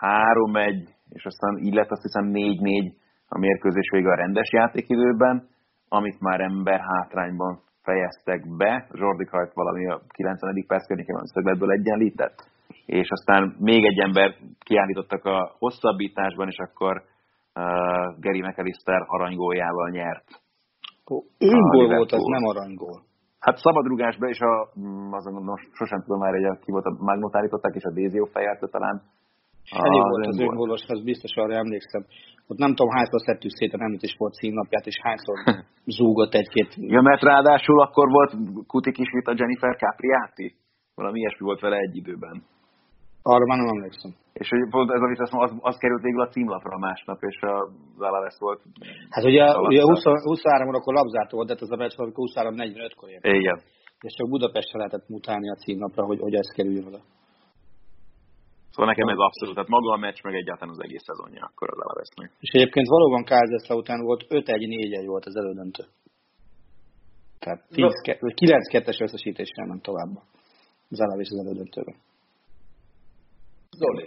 3-1, és aztán így lett azt hiszem 4-4 a mérkőzés vége a rendes játékidőben amit már ember hátrányban fejeztek be. Zsordi hajt valami a 90. perc környékén szögletből egyenlített, és aztán még egy ember kiállítottak a hosszabbításban, és akkor uh, Gary McAllister aranygójával nyert. Öngól volt, az nem aranygól. Hát szabadrugásban is a, mm, azon most sosem tudom már, hogy ki volt a Magnót állították, és a Dézió fejelt talán. Elég volt az öngólos, az biztos arra emlékszem. Ott nem tudom hányszor szedtük szét a nemzeti sport címnapját, és hányszor zúgott egy-két... Ja, mert ráadásul akkor volt Kutik is, mint a Jennifer Capriati. Valami ilyesmi volt vele egy időben. Arra már nem emlékszem. És hogy pont ez, amit azt az, az került végül a címlapra másnap, és a Zalaves volt. Hát ugye, ugye 20, 23 órakor labzártó volt, de ez a meccs volt 23-45-kor ért. Igen. És csak Budapestre lehetett mutálni a címlapra, hogy, hogy ez kerüljön oda. Szóval nekem ez abszolút, tehát maga a meccs, meg egyáltalán az egész szezonja akkor az Alavesnek. És egyébként valóban Kázeszla után volt 5-1-4-1 volt az elődöntő. Tehát 9-2-es összesítéssel nem tovább. Az Alaves az elődöntőben. Zoli.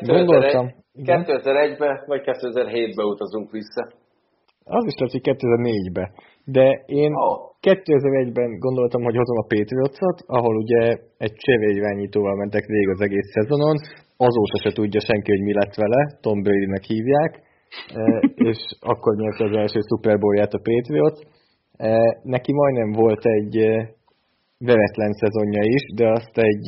Gondoltam. 2001-ben vagy 2007-ben utazunk vissza. Az is lehet, hogy 2004-ben. De én Oh. 2001-ben gondoltam, hogy hozom a Patriots-ot, ahol ugye egy csevélyirányítóval mentek végig az egész szezonon, azóta se tudja senki, hogy mi lett vele, Tom Brady-nek hívják, e, és akkor nyerte az első Super Bowl-ját a Patriots. E, Neki majdnem volt egy e, veretlen szezonja is, de azt egy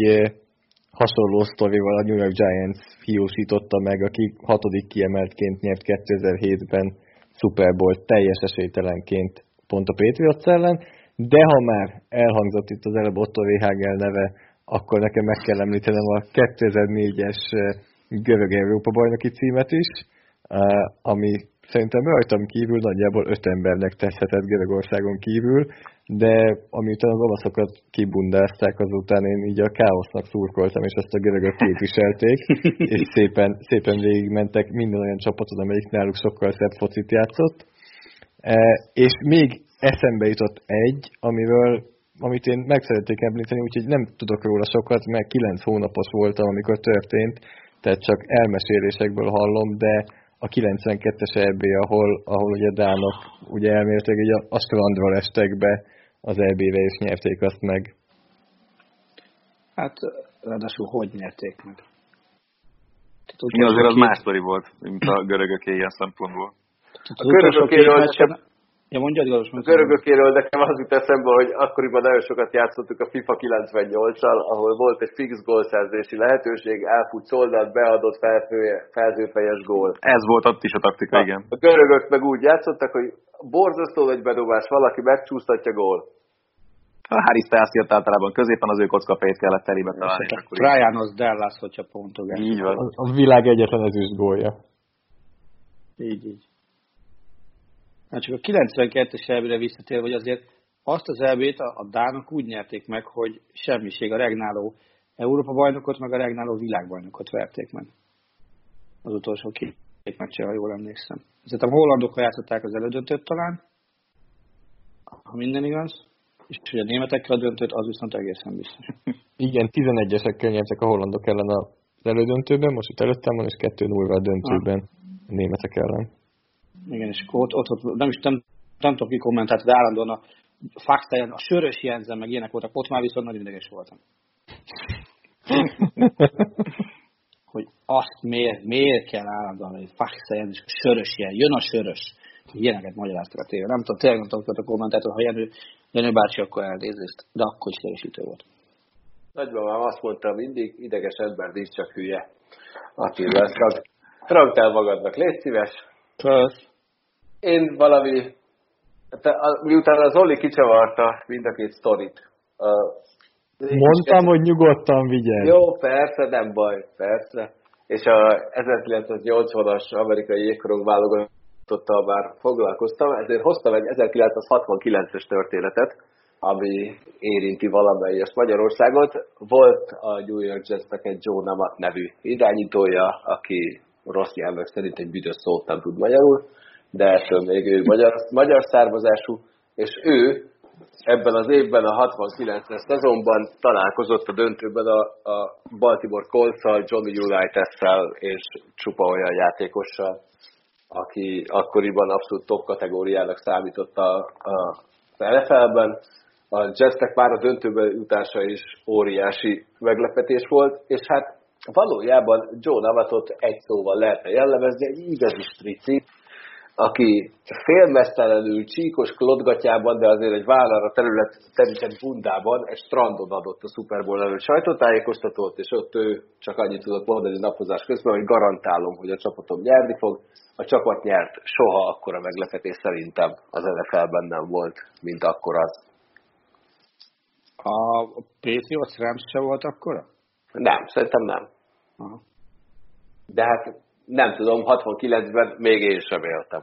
hasonló sztorival a New York Giants fiúsította meg, aki hatodik kiemeltként nyert 2007-ben Super Bowl teljes esélytelenként pont a Patriots ellen, de ha már elhangzott itt az előbb Otto Rehagel neve, akkor nekem meg kell említenem a 2004-es eh, görög Európa bajnoki címet is, eh, ami szerintem rajtam kívül nagyjából öt embernek teszhetett Görögországon kívül, de amiután az olaszokat kibundázták, azután én így a káosznak szurkoltam, és ezt a görögök képviselték, és szépen, szépen végigmentek minden olyan csapaton, amelyik náluk sokkal szebb focit játszott. E, és még eszembe jutott egy, amiről amit én meg szeretnék említeni, úgyhogy nem tudok róla sokat, mert 9 hónapos voltam, amikor történt, tehát csak elmesélésekből hallom, de a 92-es EB, ahol, ahol ugye Dánok ugye elméletileg ugye a strandra lestek be az EB-re, és nyerték azt meg. Hát, ráadásul hogy nyerték meg? Tehát Igen, azért az két- más sztori volt, mint a görögök ilyen szempontból. tehát A görögökéről nekem- Ja, mondjad, Galos, A görögökéről nekem az jut eszembe, hogy akkoriban nagyon sokat játszottuk a FIFA 98-al, ahol volt egy fix gólszerzési lehetőség, elfut szoldat, beadott felfő- felzőfejes gól. Ez volt ott is a taktika, igen. A görögök meg úgy játszottak, hogy borzasztó egy bedobás, valaki megcsúsztatja gól. A Harry Styles jött általában középen, az ő kockapejét kellett telébe találni. így- Trajános Dallas, hogyha pontogás. Így van. A, a világ egyetlen ezüst gólja. Így, így. Hát csak a 92-es elvére visszatér, hogy azért azt az elvét a, a Dánok úgy nyerték meg, hogy semmiség a regnáló Európa bajnokot, meg a regnáló világbajnokot verték meg. Az utolsó két meccsen, ha jól emlékszem. Ezért a hollandok játszották az elődöntőt talán, ha minden igaz, és hogy a németekkel a döntőt, az viszont egészen biztos. Igen, 11-esekkel nyertek a hollandok ellen az elődöntőben, most itt előttem van, és 2 0 a döntőben a németek ellen. Igen, és akkor ott, ott, ott nem is nem, nem tudom ki kommentált, de állandóan a Faxtejen, a sörös Jensen, meg ilyenek voltak, ott már viszont nagyon ideges voltam. hogy azt miért, miért kell állandóan, hogy Faxtejen és a sörös ilyen, jön a sörös. Ilyeneket magyaráztak a tévé. Nem tudom, tényleg nem tudom, a kommentátor, ha Jenő, Jenő bácsi, akkor elnézést, de akkor is idegesítő volt. Nagymamám azt mondta mindig, ideges ember nincs csak hülye. Rag- ragd el magadnak, légy szíves. Kösz. Én valami, te, a, miután az Oli kicsavarta mind a két sztorit. A, Mondtam, hogy nyugodtan vigyázz. Jó, persze, nem baj, persze. És a 1980-as amerikai jégkorong válogatottal már foglalkoztam, ezért hoztam egy 1969-es történetet, ami érinti valamelyes Magyarországot. Volt a New York Jetsnek egy Joe Namath nevű irányítója, aki rossz nyelvek szerint egy büdös szót nem tud magyarul, de ettől még ő magyar, magyar származású, és ő ebben az évben, a 69-es szezonban találkozott a döntőben a, a Baltimore Colts-szal, Johnny Unitas-szel és csupa olyan játékossal, aki akkoriban abszolút top kategóriának számított a, a, NFL-ben. A Jetsnek már a döntőben jutása is óriási meglepetés volt, és hát valójában Joe Namathot egy szóval lehetne jellemezni, egy igazi strici, aki félmesztelenül csíkos klodgatjában, de azért egy vállalra terület, terített bundában egy strandon adott a Super Bowl előtt sajtótájékoztatót, és ott ő csak annyit tudott mondani napozás közben, hogy garantálom, hogy a csapatom nyerni fog. A csapat nyert, soha akkora meglepetés szerintem az NFL-ben nem volt, mint akkor az. A Patriots Rams se volt akkora? Nem, szerintem nem. Aha. De hát nem tudom, 69-ben még én sem éltem.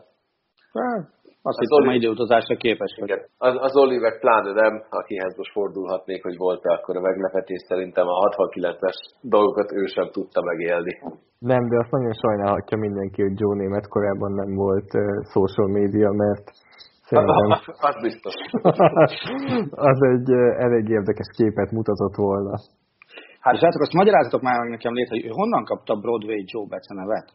Hát, azt Az hittem, Oli- időutazásra képes vagy. Igen. Az, az Oliver pláne nem, akihez most fordulhatnék, hogy volt-e akkor a meglepetés, szerintem a 69-es dolgokat ő sem tudta megélni. Nem, de azt nagyon sajnálhatja mindenki, hogy Joe Német korábban nem volt uh, social media, mert szerintem az biztos. az egy uh, elég érdekes képet mutatott volna. Hát srácok, azt magyarázatok már meg nekem létre, hogy honnan kapta Broadway Joe Betts nevet?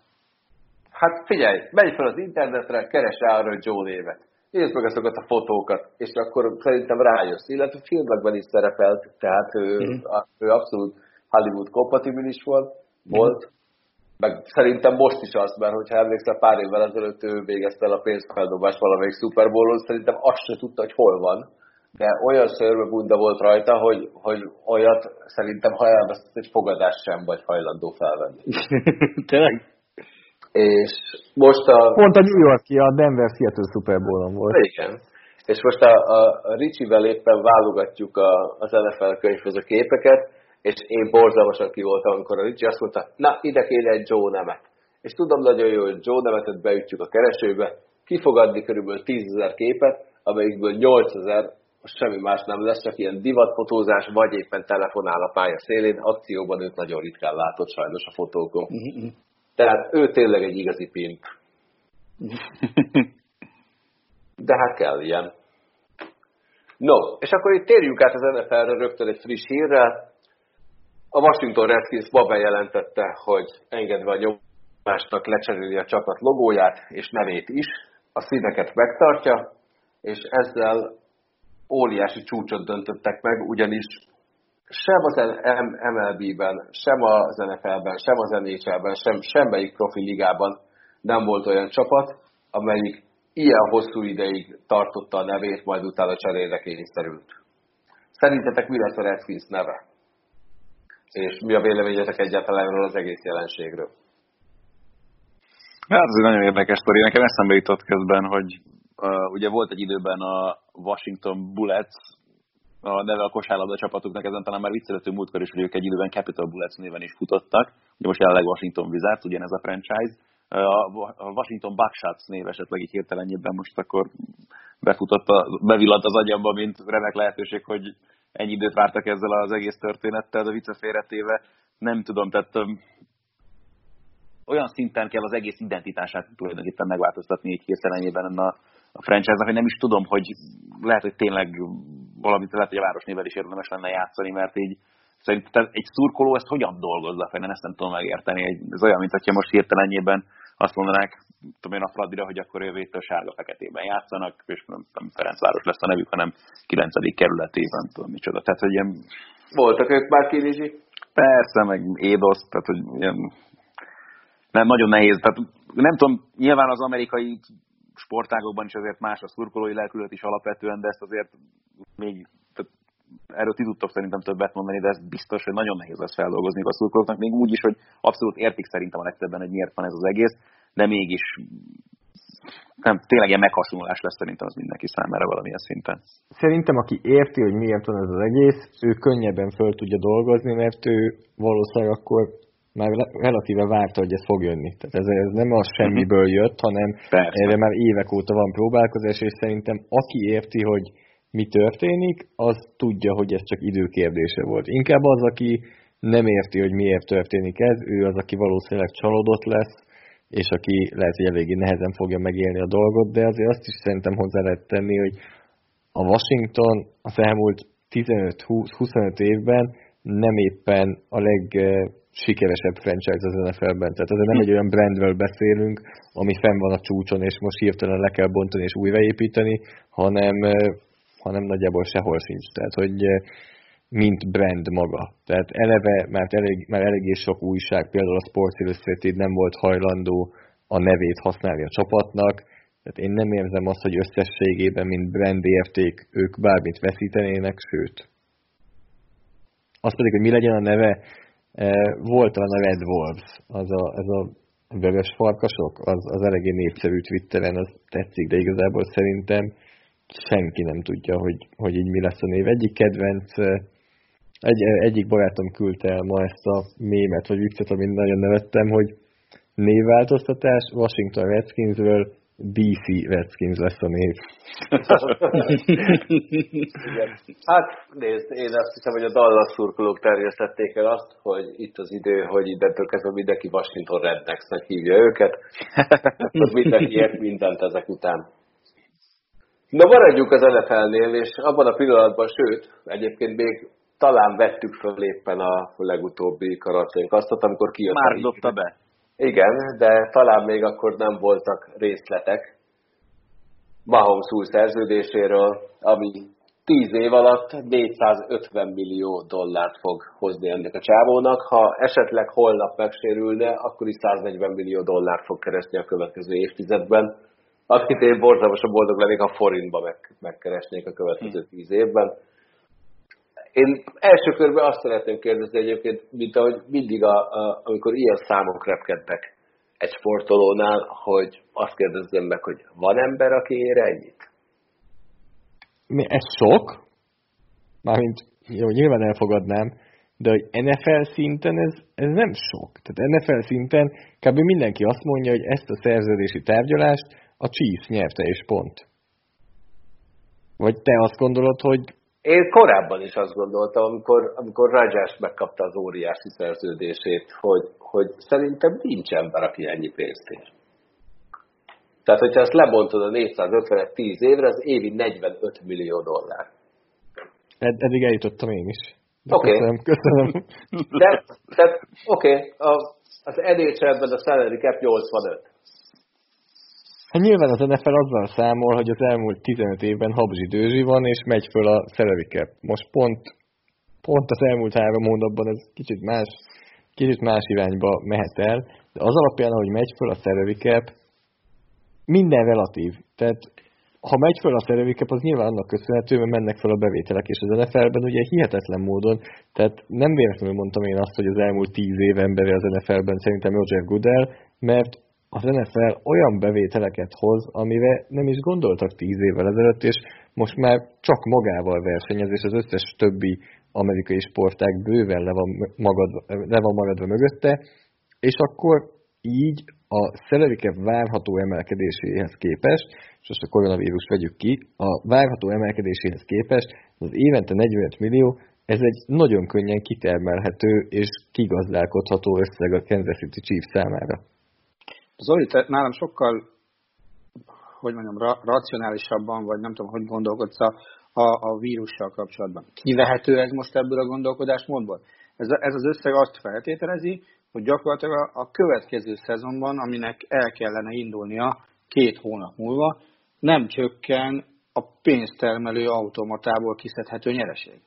Hát figyelj, menj fel az internetre, keres rá arra Joe névet. Nézd meg azokat a fotókat, és akkor szerintem rájössz. Illetve filmekben is szerepelt, tehát ő, mm. ő abszolút Hollywood kompatibilis volt, volt. Meg szerintem most is az, mert hogyha emlékszel, pár évvel ezelőtt ő végezte el a pénzfeldobást valamelyik Super Bowl-on, szerintem azt se tudta, hogy hol van. De olyan szörve bunda volt rajta, hogy, hogy olyat szerintem, ha elvesztett egy fogadást sem vagy hajlandó felvenni. Tényleg? És most a... Pont a New Yorki, a Denver Seattle Super Bowl-on volt. Igen. És most a, a, a Ricsivel éppen válogatjuk a, az NFL könyvhöz a képeket, és én borzalmasan ki voltam, amikor a Ricsi azt mondta, na, ide kéne egy Joe nemet. És tudom nagyon jó, hogy Joe nemetet beütjük a keresőbe, ki fog adni körülbelül 10 ezer képet, amelyikből 8 ezer semmi más nem lesz, csak ilyen divatfotózás, vagy éppen telefonál a pálya szélén, akcióban őt nagyon ritkán látott sajnos a fotókon. Mm-hmm. Tehát ő tényleg egy igazi pimp. De hát kell ilyen. No, és akkor itt térjünk át az NFL-re rögtön egy friss hírrel. A Washington Redskins ma bejelentette, hogy engedve a nyomásnak lecseréli a csapat logóját és nevét is, a színeket megtartja, és ezzel óriási csúcsot döntöttek meg, ugyanis sem az MLB-ben, sem az NFL-ben, sem az NHL-ben, sem semmelyik profi ligában nem volt olyan csapat, amelyik ilyen hosszú ideig tartotta a nevét, majd utána cserére kényszerült. Szerintetek mi lesz a Redskins neve? És mi a véleményetek egyáltalán erről az egész jelenségről? Hát ez egy nagyon érdekes sztori. Nekem eszembe jutott közben, hogy uh, ugye volt egy időben a Washington Bullets, a neve a kosárlabda csapatoknak, ezen talán már viccelhető múltkor is, hogy ők egy időben Capital Bullets néven is futottak. Ugye most jelenleg Washington Wizards, ugyanez a franchise. A Washington Buckshots név esetleg így hirtelenjében most akkor befutott, a, bevillant az agyamba, mint remek lehetőség, hogy ennyi időt vártak ezzel az egész történettel, de vicce félretéve nem tudom, tehát olyan szinten kell az egész identitását tulajdonképpen megváltoztatni így hirtelenjében a, a franchise-nak, hogy nem is tudom, hogy lehet, hogy tényleg valamit lehet, hogy a városnével is érdemes lenne játszani, mert így szerintem egy szurkoló ezt hogyan dolgozza fel, én ezt nem tudom megérteni. Ez olyan, mint hogyha most hirtelenjében azt mondanák, tudom én a Fradira, hogy akkor jövőtől sárga-feketében játszanak, és nem, nem Ferencváros lesz a nevük, hanem 9. kerületében, tudom micsoda. Tehát, hogy ilyen... Voltak ők már Kinizsi? Persze, meg Édosz, tehát, hogy ilyen... Nem, nagyon nehéz. Tehát nem tudom, nyilván az amerikai sportágokban is azért más a szurkolói lelkület is alapvetően, de ezt azért még erről ti tudtok szerintem többet mondani, de ez biztos, hogy nagyon nehéz lesz feldolgozni a szurkolóknak, még úgy is, hogy abszolút értik szerintem a legtöbben, hogy miért van ez az egész, de mégis nem, tényleg ilyen meghasonlás lesz szerintem az mindenki számára valamilyen szinten. Szerintem, aki érti, hogy miért van ez az egész, ő könnyebben föl tudja dolgozni, mert ő valószínűleg akkor már relatíve várta, hogy ez fog jönni. Tehát ez, ez nem az semmiből jött, hanem Persze. erre már évek óta van próbálkozás, és szerintem aki érti, hogy mi történik, az tudja, hogy ez csak időkérdése volt. Inkább az, aki nem érti, hogy miért történik ez, ő az, aki valószínűleg csalódott lesz, és aki lehet, hogy eléggé nehezen fogja megélni a dolgot, de azért azt is szerintem hozzá lehet tenni, hogy a Washington az elmúlt 15-25 évben nem éppen a legsikeresebb franchise az NFL-ben. Tehát azért nem egy olyan brandről beszélünk, ami fenn van a csúcson, és most hirtelen le kell bontani és újraépíteni, hanem hanem nagyjából sehol sincs. Tehát, hogy eh, mint brand maga. Tehát eleve, mert elég, már eléggé sok újság, például a Sports Illustrated nem volt hajlandó a nevét használni a csapatnak, tehát én nem érzem azt, hogy összességében, mint brand érték, ők bármit veszítenének, sőt. Azt pedig, hogy mi legyen a neve, eh, volt a Red Wolves, az a, ez a vörös farkasok, az, az eléggé népszerű Twitteren, az tetszik, de igazából szerintem senki nem tudja, hogy, hogy így mi lesz a név. Egyik kedvenc, egy, egyik barátom küldte el ma ezt a mémet, vagy viccet, amin nagyon nevettem, hogy névváltoztatás Washington Redskinsről DC Redskins lesz a név. hát nézd, én azt hiszem, hogy a Dallas szurkolók terjesztették el azt, hogy itt az idő, hogy innentől kezdve mindenki Washington Rednexnek hívja őket. mindenki ért mindent ezek után. Na maradjuk az NFL-nél, és abban a pillanatban, sőt, egyébként még talán vettük föl éppen a legutóbbi azt, amikor kijött. Már dobta be. Igen, de talán még akkor nem voltak részletek Mahomes új szerződéséről, ami 10 év alatt 450 millió dollárt fog hozni ennek a csávónak. Ha esetleg holnap megsérülne, akkor is 140 millió dollárt fog keresni a következő évtizedben. Akit én borzalmasan boldog lennék, ha forintba meg, megkeresnék a következő 10 évben. Én első körben azt szeretném kérdezni egyébként, mint ahogy mindig, a, a, amikor ilyen számok repkednek egy sportolónál, hogy azt kérdezzem meg, hogy van ember, aki ér ennyit? Mi, ez sok? Mármint, jó, nyilván elfogadnám, de hogy NFL szinten ez, ez nem sok. Tehát NFL szinten kb. mindenki azt mondja, hogy ezt a szerződési tárgyalást a Chiefs nyerte és pont. Vagy te azt gondolod, hogy én korábban is azt gondoltam, amikor, amikor Rajás megkapta az óriási szerződését, hogy, hogy szerintem nincs ember, aki ennyi pénzt ér. Tehát, hogyha ezt lebontod a 450 10 évre, az évi 45 millió dollár. Ed, eddig eljutottam én is. Oké. Okay. Köszönöm, köszönöm. De, de oké, okay, az NHL-ben a salary cap 85. Hát nyilván az NFL azzal számol, hogy az elmúlt 15 évben habzsi dőzsi van, és megy föl a cap. Most pont, pont az elmúlt három hónapban ez kicsit más, kicsit más irányba mehet el, de az alapján, ahogy megy föl a cap, minden relatív. Tehát ha megy föl a cap, az nyilván annak köszönhető, mert mennek fel a bevételek, és az NFL-ben ugye hihetetlen módon, tehát nem véletlenül mondtam én azt, hogy az elmúlt tíz év embere az NFL-ben szerintem Roger Goodell, mert az NFL olyan bevételeket hoz, amire nem is gondoltak tíz évvel ezelőtt, és most már csak magával versenyez, és az összes többi amerikai sportág bőven le van, magadva, le van magadva mögötte, és akkor így a szelerike várható emelkedéséhez képest, és most a koronavírus vegyük ki, a várható emelkedéséhez képest az évente 45 millió, ez egy nagyon könnyen kitermelhető és kigazdálkodható összeg a Kansas City Chiefs számára. Zoli, te nálam sokkal, hogy mondjam, ra- racionálisabban, vagy nem tudom, hogy gondolkodsz a, a, a vírussal kapcsolatban. Kivehető ez most ebből a gondolkodásmódból? Ez, ez az összeg azt feltételezi, hogy gyakorlatilag a, a következő szezonban, aminek el kellene indulnia két hónap múlva, nem csökken a pénztermelő automatából kiszedhető nyereség.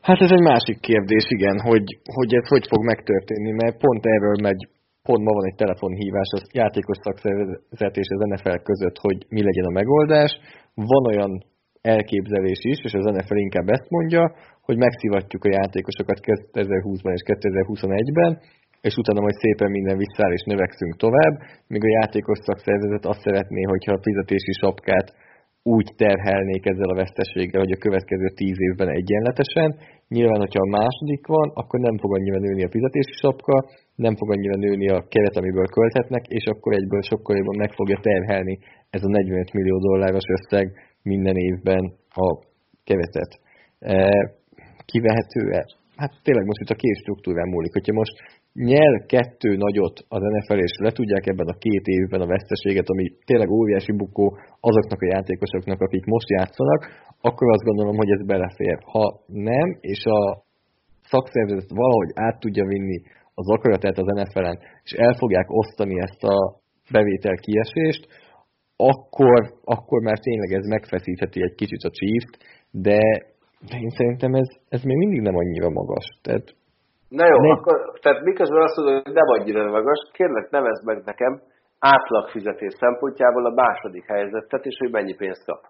Hát ez egy másik kérdés, igen, hogy, hogy ez hogy fog megtörténni, mert pont erről megy pont ma van egy telefonhívás a játékos szakszervezet és az NFL között, hogy mi legyen a megoldás. Van olyan elképzelés is, és az NFL inkább ezt mondja, hogy megszivatjuk a játékosokat 2020-ban és 2021-ben, és utána majd szépen minden visszáll és növekszünk tovább, míg a játékos szakszervezet azt szeretné, hogyha a fizetési sapkát úgy terhelnék ezzel a veszteséggel, hogy a következő tíz évben egyenletesen. Nyilván, hogyha a második van, akkor nem fog annyira nőni a fizetési sapka, nem fog annyira nőni a keret, amiből költhetnek, és akkor egyből sokkal jobban meg fogja terhelni ez a 45 millió dolláros összeg minden évben a keretet. E, kivehető-e? Hát tényleg most itt a két struktúrán múlik. Hogyha most nyel kettő nagyot az NFL, és le tudják ebben a két évben a veszteséget, ami tényleg óriási bukó azoknak a játékosoknak, akik most játszanak, akkor azt gondolom, hogy ez belefér. Ha nem, és a szakszervezet valahogy át tudja vinni az akaratát az NFL-en, és el fogják osztani ezt a bevétel kiesést, akkor, akkor már tényleg ez megfeszítheti egy kicsit a Chiefs-t, de, de én szerintem ez, ez még mindig nem annyira magas. Tehát, Na jó, ne... akkor, tehát miközben azt mondod, hogy nem annyira magas, kérlek nevezd meg nekem átlagfizetés szempontjából a második helyzetet, és hogy mennyi pénzt kap.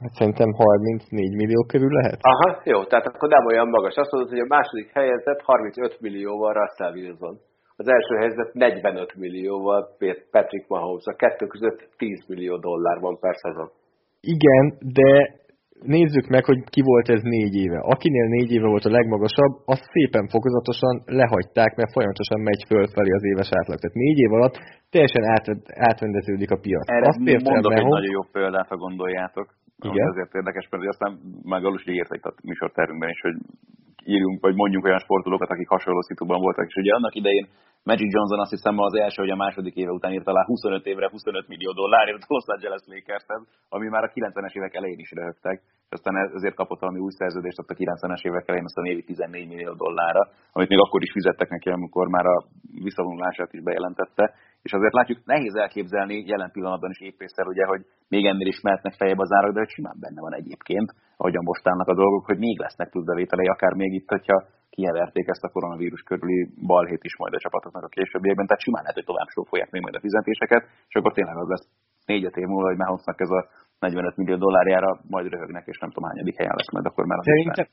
Hát szerintem 34 millió körül lehet. Aha, jó, tehát akkor nem olyan magas. Azt mondod, hogy a második helyzet 35 millióval Russell Wilson. Az első helyzet 45 millióval Patrick Mahomes. A kettő között 10 millió dollár van per szezon. Igen, de nézzük meg, hogy ki volt ez négy éve. Akinél négy éve volt a legmagasabb, azt szépen fokozatosan lehagyták, mert folyamatosan megy fölfelé az éves átlag. Tehát négy év alatt teljesen át, átrendeződik a piac. Erre azt mondok egy nagyon jó példát, ha gondoljátok. Igen. Ezért érdekes, mert aztán már Galusi írt egy a műsorterünkben is, hogy írjunk, vagy mondjunk olyan sportolókat, akik hasonló szituban voltak. És ugye annak idején Magic Johnson azt hiszem az első, hogy a második éve után írt alá 25 évre 25 millió dollárért a Los Angeles lakers ami már a 90-es évek elején is röhögtek, és aztán ezért kapott valami új szerződést ott a 90-es évek elején, aztán évi 14 millió dollárra, amit még akkor is fizettek neki, amikor már a visszavonulását is bejelentette. És azért látjuk, nehéz elképzelni jelen pillanatban is éppészer, ugye, hogy még ennél is mehetnek fejebb az árak, de hogy simán benne van egyébként, ahogyan most állnak a dolgok, hogy még lesznek plusz bevételei, akár még itt, hogyha kiheverték ezt a koronavírus körüli balhét is majd a csapatoknak a későbbiekben, tehát simán lehet, hogy tovább sófolják még majd a fizetéseket, és akkor tényleg az lesz négy év múlva, hogy Mahomesnak ez a 45 millió dollárjára majd röhögnek, és nem tudom hányadik helyen lesz majd akkor már az Szerintem,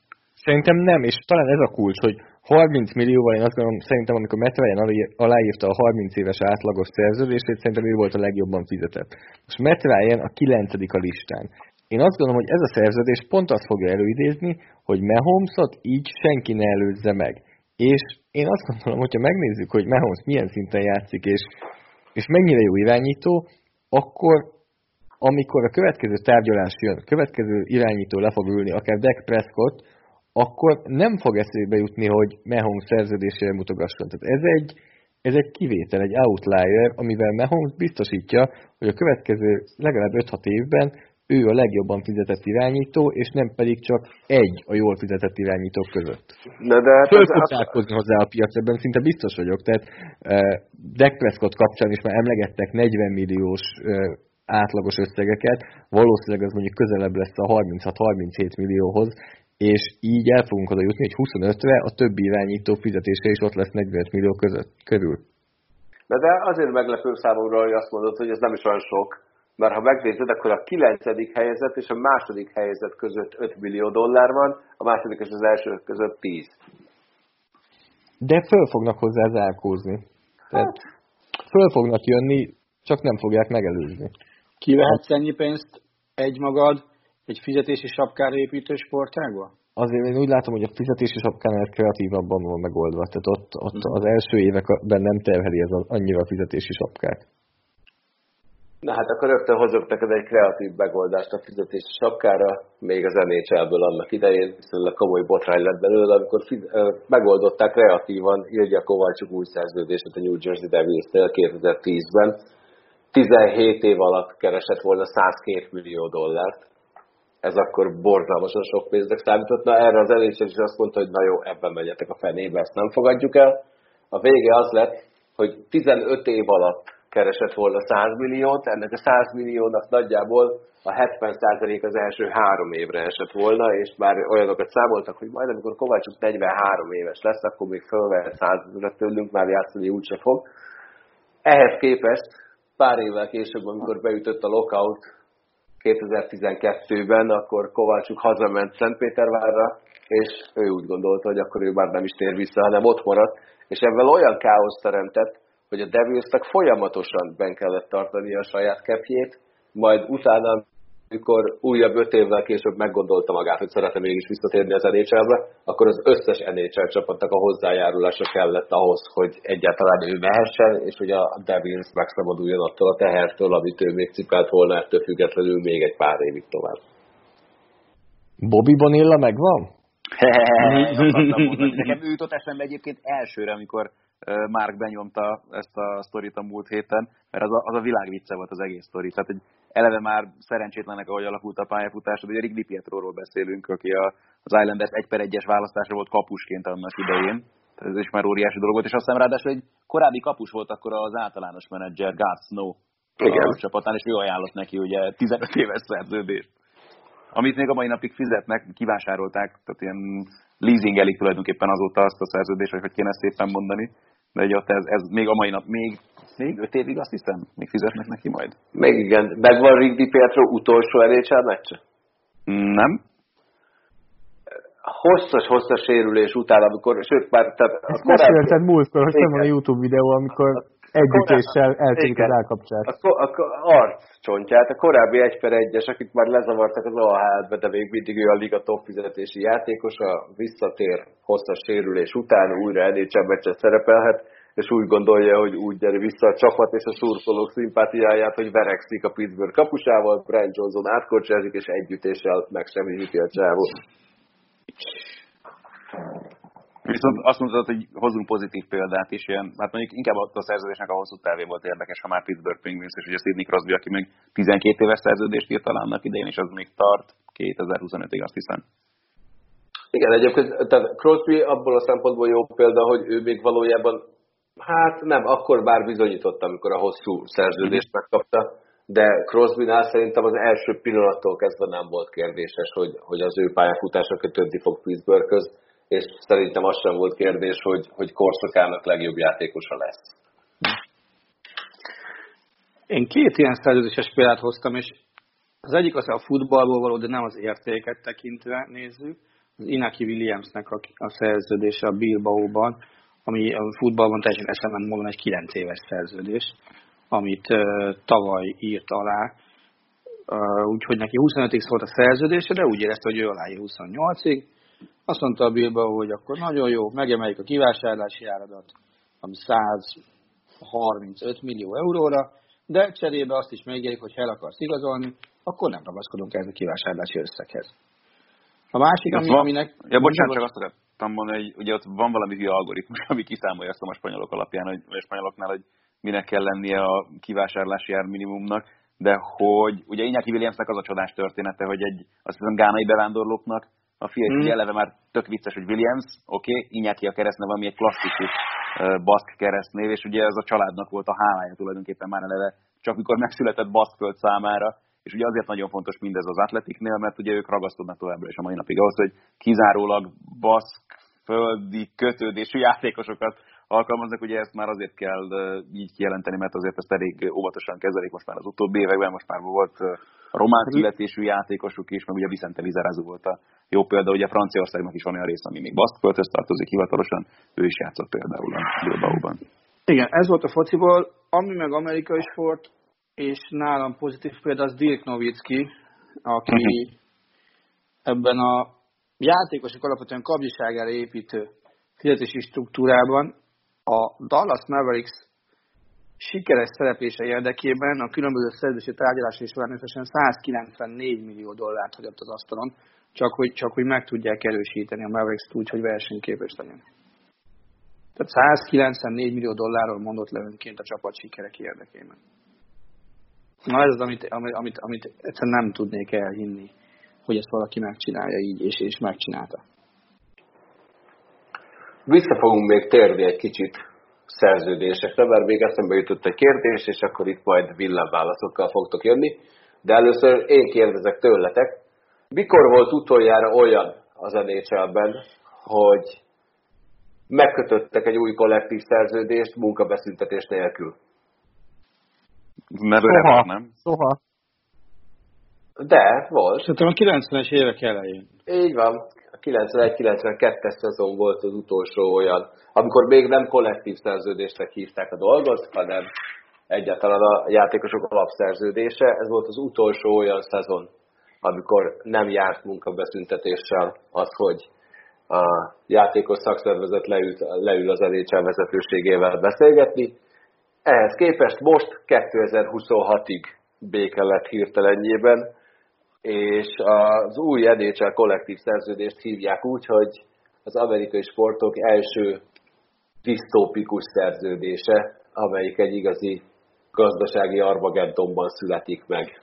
szerintem nem, és talán ez a kulcs, hogy 30 millióval én azt gondolom, szerintem amikor Ryan aláírta a 30 éves átlagos szerződését, szerintem ő volt a legjobban fizetett. Most Ryan a 9. a listán. Én azt gondolom, hogy ez a szerződés pont azt fogja előidézni, hogy Mahomesot így senki ne előzze meg. És én azt gondolom, hogyha megnézzük, hogy Mahomes milyen szinten játszik, és, és mennyire jó irányító, akkor amikor a következő tárgyalás jön, a következő irányító le fog ülni, akár Dak Prescott, akkor nem fog eszébe jutni, hogy Mahomes szerződésére mutogasson. Tehát ez egy, ez egy kivétel, egy outlier, amivel Mahomes biztosítja, hogy a következő legalább 5-6 évben ő a legjobban fizetett irányító, és nem pedig csak egy a jól fizetett irányítók között. De, de hát Föl fog találkozni hozzá a piac, ebben szinte biztos vagyok. Tehát uh, Dak Prescott kapcsán is már emlegettek 40 milliós uh, átlagos összegeket, valószínűleg ez mondjuk közelebb lesz a 36-37 millióhoz, és így el fogunk oda jutni, hogy 25-re a többi irányító fizetése is ott lesz 45 millió között, körül. De, de azért meglepő számomra, hogy azt mondod, hogy ez nem is olyan sok, mert ha megnézed, akkor a kilencedik helyzet és a második helyzet között 5 millió dollár van, a második és az első között 10. De föl fognak hozzá zárkózni. Tehát föl fognak jönni, csak nem fogják megelőzni. Kivehetsz ennyi pénzt egy magad egy fizetési sapkára építő sportágba? Azért én úgy látom, hogy a fizetési sapkánál kreatívabban van megoldva. Tehát ott, ott az első években nem terheli ez annyira a fizetési sapkát. Na hát akkor rögtön hozok neked egy kreatív megoldást a fizetési sapkára, még az NHL-ből annak idején, viszonylag komoly botrány lett belőle, amikor fiz- megoldották kreatívan Ilja Kovalcsuk új szerződését a New Jersey Devils-nél 2010-ben. 17 év alatt keresett volna 102 millió dollárt. Ez akkor borzalmasan sok pénznek számított. Na erre az elég is azt mondta, hogy na jó, ebben menjetek a fenébe, ezt nem fogadjuk el. A vége az lett, hogy 15 év alatt keresett volna 100 milliót, ennek a 100 milliónak nagyjából a 70% az első három évre esett volna, és már olyanokat számoltak, hogy majd amikor Kovácsuk 43 éves lesz, akkor még fölvehet 100 ezeret tőlünk, már játszani úgyse fog. Ehhez képest pár évvel később, amikor beütött a lockout 2012-ben, akkor Kovácsuk hazament Szentpétervárra, és ő úgy gondolta, hogy akkor ő már nem is tér vissza, hanem ott maradt, és ebben olyan káoszt teremtett, hogy a Devilsnek folyamatosan ben kellett tartani a saját kepjét, majd utána, amikor újabb öt évvel később meggondolta magát, hogy szeretne mégis visszatérni az nhl akkor az összes NHL csapatnak a hozzájárulása kellett ahhoz, hogy egyáltalán ő mehessen, és hogy a Devils megszabaduljon attól a tehertől, amit ő még cipelt volna ettől függetlenül még egy pár évig tovább. Bobby Bonilla megvan? Nekem ő jutott eszembe egyébként elsőre, amikor Mark benyomta ezt a sztorit a múlt héten, mert az a, az a világvicce volt az egész sztori. Tehát egy eleve már szerencsétlenek, ahogy alakult a pályafutás, ugye Rick DiPietro-ról beszélünk, aki a, az Islanders egy per egyes választásra volt kapusként annak idején. Ez is már óriási dolog volt, és azt hiszem ráadásul egy korábbi kapus volt akkor az általános menedzser, Garth Snow Igen. a csapatán, és ő ajánlott neki ugye 15 éves szerződést. Amit még a mai napig fizetnek, kivásárolták, tehát ilyen leasingelik tulajdonképpen azóta azt a szerződést, vagy hogy kéne szépen mondani de egy ott ez, ez még a mai nap, még, még öt évig azt hiszem, még fizetnek neki majd. Még igen. Megvan Rigby Pietro utolsó NHL meccse? Nem. Hosszas-hosszas sérülés után, amikor, sőt már... Tehát a korábbi... Mesélted múltkor, hogy van a Youtube videó, amikor együttéssel eltűnt az állkapcsát. A, a, a arc csontját, a korábbi 1 per 1-es, akit már lezavartak az AHL-be, de még mindig ő a liga top fizetési játékos, a visszatér hosszas sérülés után újra NHL meccset szerepelhet, és úgy gondolja, hogy úgy gyere vissza a csapat és a szurkolók szimpátiáját, hogy verekszik a Pittsburgh kapusával, Brian Johnson átkorcsázik, és együttéssel megsemmisíti a csávót. Viszont azt mondtad, hogy hozunk pozitív példát is, ilyen, hát mondjuk inkább a szerződésnek a hosszú távé volt érdekes, ha már Pittsburgh Penguins, és ugye Sidney Crosby, aki még 12 éves szerződést írt talán annak idején, és az még tart 2025-ig, azt hiszem. Igen, egyébként tehát Crosby abból a szempontból jó példa, hogy ő még valójában, hát nem, akkor bár bizonyította, amikor a hosszú szerződést megkapta, de Crosby-nál szerintem az első pillanattól kezdve nem volt kérdéses, hogy, hogy az ő pályafutása kötődni fog Pittsburghöz, és szerintem az sem volt kérdés, hogy, hogy korszakának legjobb játékosa lesz. Én két ilyen szerződéses példát hoztam, és az egyik az a futballból való, de nem az értéket tekintve nézzük. Az Inaki Williamsnek a, a szerződése a Bilbaóban, ami a futballban teljesen eszemben módon egy 9 éves szerződés amit uh, tavaly írt alá, uh, úgyhogy neki 25-ig szólt a szerződése, de úgy érezte, hogy ő aláír 28-ig. Azt mondta a Bilbao, hogy akkor nagyon jó, megemeljük a kivásárlási áradat, ami 135 millió euróra, de cserébe azt is megígérik, hogy ha el akarsz igazolni, akkor nem ragaszkodunk ehhez a kivásárlási összeghez. A másik, ami, aminek... Ja, bocsánat, csak azt akartam mondani, hogy ugye ott van valami hülye algoritmus, ami kiszámolja azt a spanyolok alapján, hogy, a spanyoloknál, hogy minek kell lennie a kivásárlási ár minimumnak, de hogy ugye Iñaki Williamsnek az a csodás története, hogy egy azt hiszem gánai bevándorlóknak a fia, mm. ugye eleve már tök vicces, hogy Williams, oké, okay, Iñaki a keresztneve, ami egy klasszikus baszk keresztnév, és ugye ez a családnak volt a hálája tulajdonképpen már eleve, csak mikor megszületett baszkföld számára, és ugye azért nagyon fontos mindez az atletiknél, mert ugye ők ragaszkodnak továbbra is a mai napig ahhoz, hogy kizárólag baszk földi kötődésű játékosokat alkalmaznak, ugye ezt már azért kell így kijelenteni, mert azért ezt elég óvatosan kezelik most már az utóbbi években, most már volt a román mhm. születésű játékosuk is, meg ugye Vicente Lizarazu volt a jó példa, ugye Franciaországnak is van olyan rész, ami még Baszkföldhöz tartozik hivatalosan, ő is játszott például a Bilbaóban. Igen, ez volt a fociból, ami meg amerikai sport, és nálam pozitív példa az Dirk Nowitzki, aki uh-huh. ebben a játékosok alapvetően kabziságára építő fizetési struktúrában a Dallas Mavericks sikeres szereplése érdekében a különböző szerződési tárgyalási során összesen 194 millió dollárt hagyott az asztalon, csak hogy, csak hogy meg tudják erősíteni a Mavericks úgy, hogy versenyképes legyen. Tehát 194 millió dollárról mondott le önként a csapat sikerek érdekében. Na ez az, amit, amit, amit, amit egyszerűen nem tudnék elhinni, hogy ezt valaki megcsinálja így, és, és megcsinálta. Vissza fogunk még térni egy kicsit szerződésekre, mert még eszembe jutott egy kérdés, és akkor itt majd villámválaszokkal fogtok jönni. De először én kérdezek tőletek, mikor volt utoljára olyan az nhl hogy megkötöttek egy új kollektív szerződést munkabeszüntetés nélkül? Mert Soha. nem? Soha. De, volt. Szerintem a 90-es évek elején. Így van. 91-92-es szezon volt az utolsó olyan, amikor még nem kollektív szerződésnek hívták a dolgot, hanem egyáltalán a játékosok alapszerződése. Ez volt az utolsó olyan szezon, amikor nem járt munkabeszüntetéssel az, hogy a játékos szakszervezet leül, leül az NHL vezetőségével beszélgetni. Ehhez képest most 2026-ig béke lett hirtelenjében, és az új NHL kollektív szerződést hívják úgy, hogy az amerikai sportok első disztópikus szerződése, amelyik egy igazi gazdasági Armageddonban születik meg.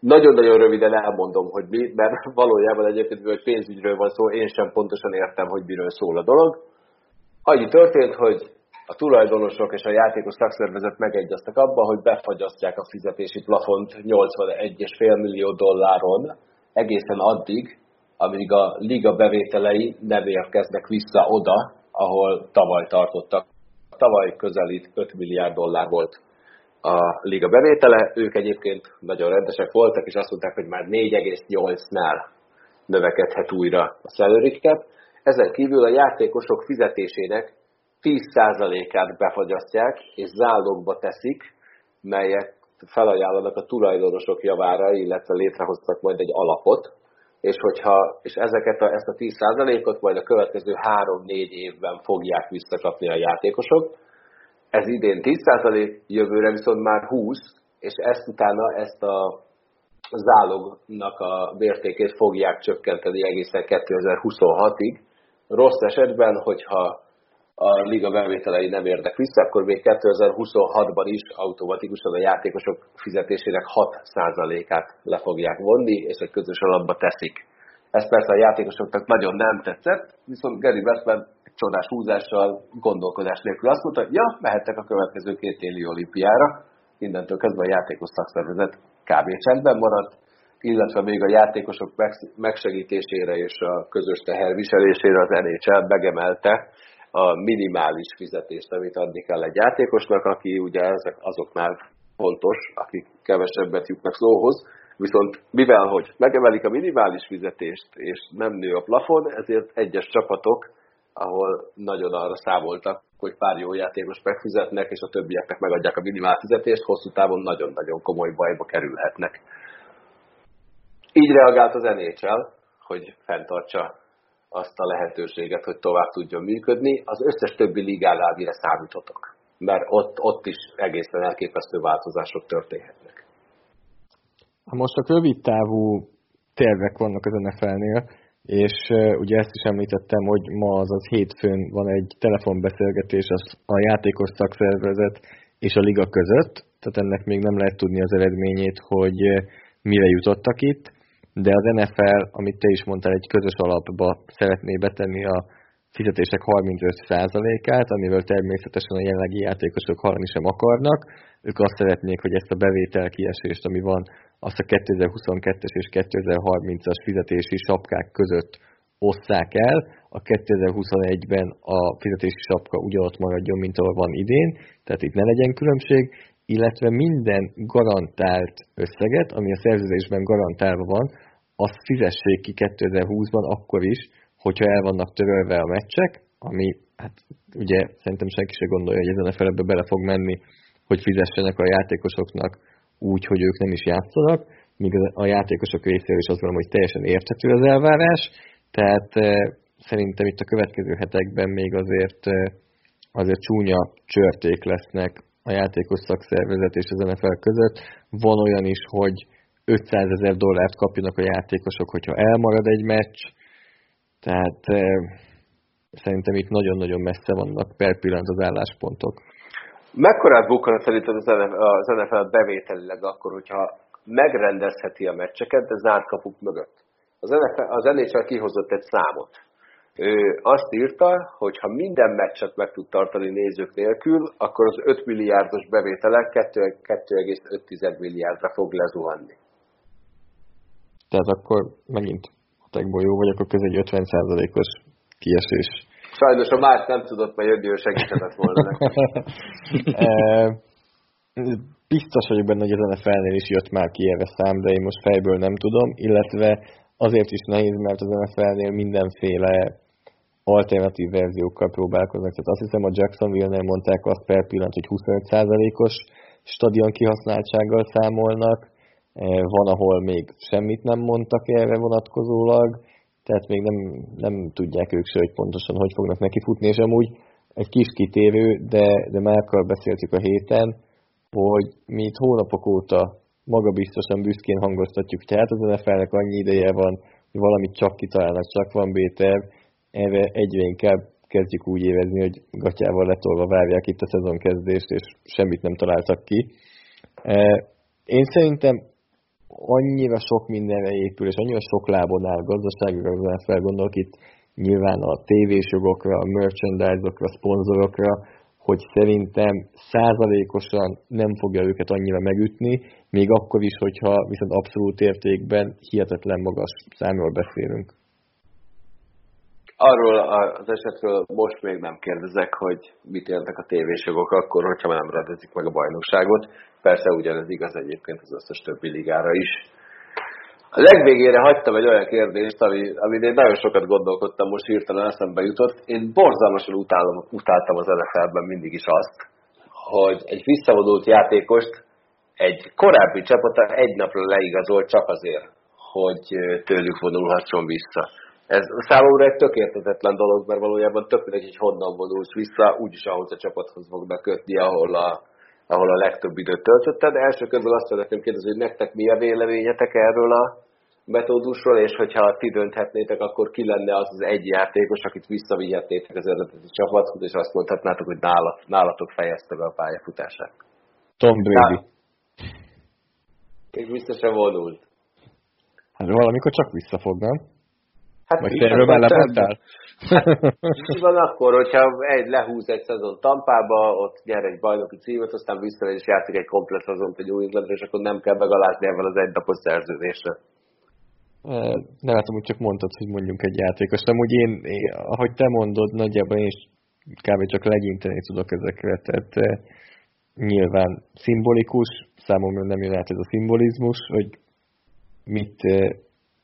Nagyon-nagyon röviden elmondom, hogy mi, mert valójában egyébként, hogy pénzügyről van szó, én sem pontosan értem, hogy miről szól a dolog. Annyi történt, hogy a tulajdonosok és a játékos szakszervezet megegyeztek abban, hogy befagyasztják a fizetési plafont 81,5 millió dolláron egészen addig, amíg a liga bevételei nem érkeznek vissza oda, ahol tavaly tartottak. Tavaly közelít 5 milliárd dollár volt a liga bevétele, ők egyébként nagyon rendesek voltak, és azt mondták, hogy már 4,8-nál növekedhet újra a salary Ezen kívül a játékosok fizetésének 10%-át befagyasztják és zálogba teszik, melyek felajánlanak a tulajdonosok javára, illetve létrehoztak majd egy alapot, és, hogyha, és ezeket a, ezt a 10%-ot majd a következő 3-4 évben fogják visszakapni a játékosok. Ez idén 10%, jövőre viszont már 20, és ezt utána ezt a zálognak a mértékét fogják csökkenteni egészen 2026-ig, Rossz esetben, hogyha a liga bevételei nem érnek vissza, akkor még 2026-ban is automatikusan a játékosok fizetésének 6%-át le fogják vonni, és egy közös alapba teszik. Ez persze a játékosoknak nagyon nem tetszett, viszont Gary Bettman csodás húzással, gondolkodás nélkül azt mondta, ja, mehettek a következő két éli olimpiára, innentől kezdve a játékos szakszervezet kb. csendben maradt, illetve még a játékosok megsegítésére és a közös teherviselésére az NHL megemelte a minimális fizetést, amit adni kell egy játékosnak, aki ugye ezek azoknál fontos, akik kevesebbet jutnak szóhoz, viszont mivel, hogy megemelik a minimális fizetést, és nem nő a plafon, ezért egyes csapatok, ahol nagyon arra számoltak, hogy pár jó játékos megfizetnek, és a többieknek megadják a minimál fizetést, hosszú távon nagyon-nagyon komoly bajba kerülhetnek. Így reagált az NHL, hogy fenntartsa azt a lehetőséget, hogy tovább tudjon működni. Az összes többi ligánál mire számíthatok, mert ott, ott is egészen elképesztő változások történhetnek. Most a rövid távú tervek vannak az NFL-nél, és ugye ezt is említettem, hogy ma azaz hétfőn van egy telefonbeszélgetés a játékos szakszervezet és a liga között, tehát ennek még nem lehet tudni az eredményét, hogy mire jutottak itt de az NFL, amit te is mondtál, egy közös alapba szeretné betenni a fizetések 35%-át, amivel természetesen a jelenlegi játékosok halni sem akarnak. Ők azt szeretnék, hogy ezt a bevétel kiesést, ami van, azt a 2022-es és 2030-as fizetési sapkák között osszák el, a 2021-ben a fizetési sapka ugyanott maradjon, mint ahol van idén, tehát itt ne legyen különbség, illetve minden garantált összeget, ami a szerződésben garantálva van, azt fizessék ki 2020-ban akkor is, hogyha el vannak törölve a meccsek, ami hát ugye szerintem senki se gondolja, hogy ezen a felebbe bele fog menni, hogy fizessenek a játékosoknak úgy, hogy ők nem is játszanak, míg a játékosok részéről is azt mondom, hogy teljesen érthető az elvárás, tehát eh, szerintem itt a következő hetekben még azért, eh, azért csúnya csörték lesznek a játékos szakszervezet és az NFL között. Van olyan is, hogy 500 ezer dollárt kapjanak a játékosok, hogyha elmarad egy meccs, tehát eh, szerintem itt nagyon-nagyon messze vannak per pillanat az álláspontok. Mekkorát bukkan szerinted az NFL bevételileg akkor, hogyha megrendezheti a meccseket, de zárt kapuk mögött? Az, NFL, az NHL kihozott egy számot. Ő azt írta, hogy ha minden meccset meg tud tartani nézők nélkül, akkor az 5 milliárdos bevételek 2,5 milliárdra fog lezuhanni. Tehát akkor megint matekból jó vagy, akkor közel egy 50%-os kiesés. Sajnos a más nem tudott majd jönni, ő segített volna Biztos vagyok benne, hogy az NFL-nél is jött már ki erre szám, de én most fejből nem tudom, illetve azért is nehéz, mert az NFL-nél mindenféle alternatív verziókkal próbálkoznak. Tehát azt hiszem a Jacksonville-nél mondták azt per pillanat, hogy 25%-os stadion kihasználtsággal számolnak, Eh, van, ahol még semmit nem mondtak erre vonatkozólag, tehát még nem, nem tudják ők se, hogy pontosan hogy fognak nekifutni, és amúgy egy kis kitérő, de, de Márkkal beszéltük a héten, hogy mi itt hónapok óta magabiztosan büszkén hangoztatjuk, tehát az NFL-nek annyi ideje van, hogy valamit csak kitalálnak, csak van BTR, erre egyre inkább kezdjük úgy érezni, hogy gatyával letolva várják itt a szezonkezdést, és semmit nem találtak ki. Eh, én szerintem annyira sok mindenre épül, és annyira sok lábon áll gazdaságra, az felgondolok itt nyilván a tévés jogokra, a merchandise-okra, szponzorokra, hogy szerintem százalékosan nem fogja őket annyira megütni, még akkor is, hogyha viszont abszolút értékben hihetetlen magas számról beszélünk. Arról az esetről most még nem kérdezek, hogy mit jelentek a tévésjogok akkor, hogyha nem rendezik meg a bajnokságot. Persze ugyanez igaz egyébként az összes többi ligára is. A legvégére hagytam egy olyan kérdést, ami, amin én nagyon sokat gondolkodtam, most hirtelen eszembe jutott. Én borzalmasan utálom, utáltam az NFL-ben mindig is azt, hogy egy visszavonult játékost egy korábbi csapata egy napra leigazolt csak azért, hogy tőlük vonulhasson vissza. Ez számomra egy tökéletetlen dolog, mert valójában tök mindegy, hogy honnan vonulsz vissza, úgyis ahhoz a csapathoz fognak kötni, ahol a, ahol a legtöbb időt töltötted. Első körben azt szeretném kérdezni, hogy nektek mi a véleményetek erről a, metódusról, és hogyha ti dönthetnétek, akkor ki lenne az az egy játékos, akit visszavihetnétek az eredeti csapathoz, és azt mondhatnátok, hogy nálat, nálatok fejezte be a pályafutását. Tom Brady. És vissza se vonult. Hát valamikor csak visszafog, nem? Hát Vagy te erről már lemondtál? Hát, van akkor, hogyha egy lehúz egy szezon Tampába, ott nyer egy bajnoki címet, aztán visszamegy és játszik egy komplet szezont egy új Englandra, és akkor nem kell megalázni ebben az egy napos szerződésre. Nem látom, hogy csak mondtad, hogy mondjunk egy játékost. Amúgy én, én, ahogy te mondod, nagyjából én is kb. csak legyinteni tudok ezekre, tehát nyilván szimbolikus, számomra nem jön át ez a szimbolizmus, hogy mit,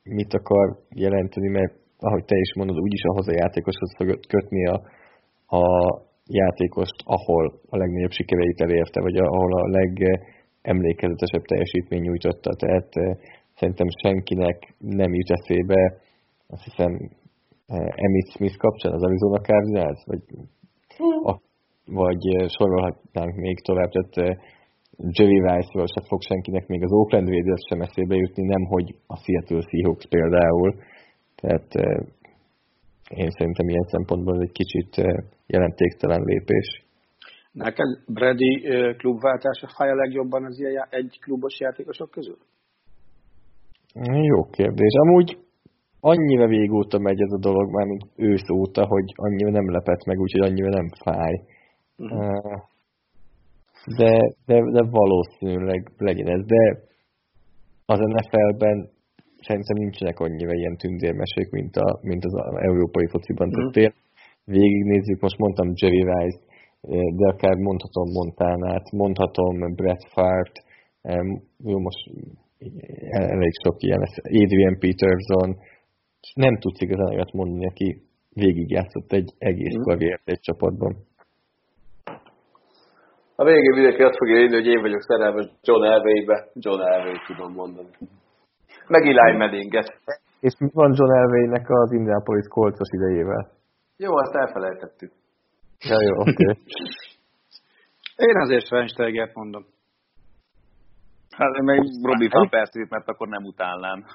mit akar jelenteni, mert ahogy te is mondod, úgyis ahhoz a játékoshoz fog kötni a, a játékost, ahol a legnagyobb sikereit elérte, vagy ahol a legemlékezetesebb teljesítmény nyújtotta. Tehát szerintem senkinek nem jut eszébe, azt hiszem Emmitt Smith kapcsán az Arizona Cardinals, vagy, a, vagy sorolhatnánk még tovább, tehát Jerry Rice-ról se fog senkinek még az Oakland Raiders sem eszébe jutni, nem hogy a Seattle Seahawks például. Tehát én szerintem ilyen szempontból ez egy kicsit jelentéktelen lépés. Neked Brady klubváltása fáj a legjobban az ilyen egy klubos játékosok közül? Jó kérdés. Amúgy annyira végóta megy ez a dolog, már mint ősz óta, hogy annyira nem lepett meg, úgyhogy annyira nem fáj. Uh-huh. De, de, de valószínűleg legyen ez. De az NFL-ben szerintem nincsenek annyira ilyen tündérmesék, mint, a, mint az európai fociban. Mm. Tehát végignézzük, most mondtam Jerry Rice, de akár mondhatom Montánát, mondhatom Brett Fart, jó, most elég sok ilyen, Adrian Peterson, nem tudsz igazán olyat mondani, aki végigjátszott egy egész mm. karriert egy csapatban. A végén mindenki azt fogja írni, hogy én vagyok szerelmes John Elway-be. John Elway tudom mondani. Meg Eli Manninget. És mi van John Elway-nek az Indianapolis Colts idejével? Jó, azt elfelejtettük. Ja, jó, oké. Okay. Én azért Schweinsteigert mondom. Hát én meg Robbie van Percy-t, mert akkor nem utálnám.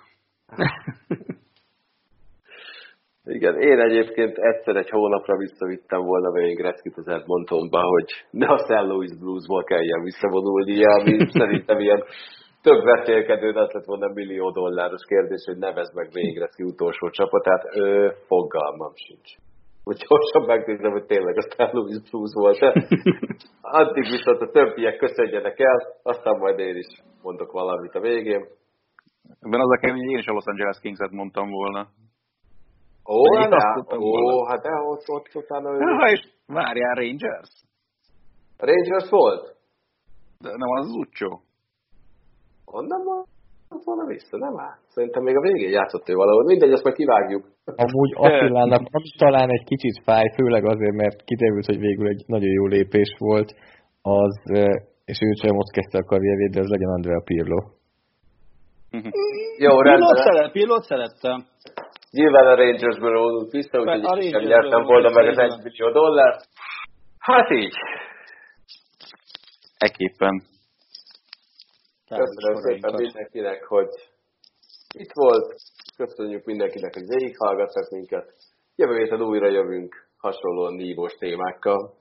Igen, én egyébként egyszer egy hónapra visszavittem volna Wayne Gretzky-t az Edmontonba, hogy ne a St. Louis Bluesból kelljen visszavonulnia, ami szerintem ilyen több vetélkedő, az lett volna millió dolláros kérdés, hogy nevezd meg Wayne Gretzky utolsó csapatát, ő, fogalmam sincs. Hogy gyorsan megnézem, hogy tényleg a St. Louis Blues volt. Addig viszont a többiek köszönjenek el, aztán majd én is mondok valamit a végén. Ebben az a kemény, hogy én is a Los Angeles Kings-et mondtam volna. Ó, hát, de, ó, hát de ott, ott utána... Ő... Ha, és várjál, Rangers? Rangers volt? De nem az az Onnan volna vissza, nem áll. Szerintem még a végén játszott ő valahol. Mindegy, azt majd kivágjuk. Amúgy Attilának talán egy kicsit fáj, főleg azért, mert kiderült, hogy végül egy nagyon jó lépés volt, az, és ő sem ott kezdte a karrierjét, de az legyen Andrea Pirlo. jó, rendben. Szeret, Pirlót szerettem. Nyilván a Rangersből vonult vissza, úgyhogy nem nyertem volna meg az 1 millió dollárt. Hát így. Eképpen. Köszönöm szépen mindenkinek, hogy itt volt. Köszönjük mindenkinek, hogy végighallgattak minket. Jövő héten újra jövünk hasonlóan nívós témákkal.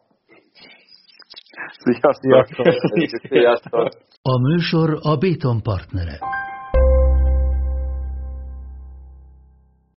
Sziasztok! Sziasztok! A műsor a Béton partnere.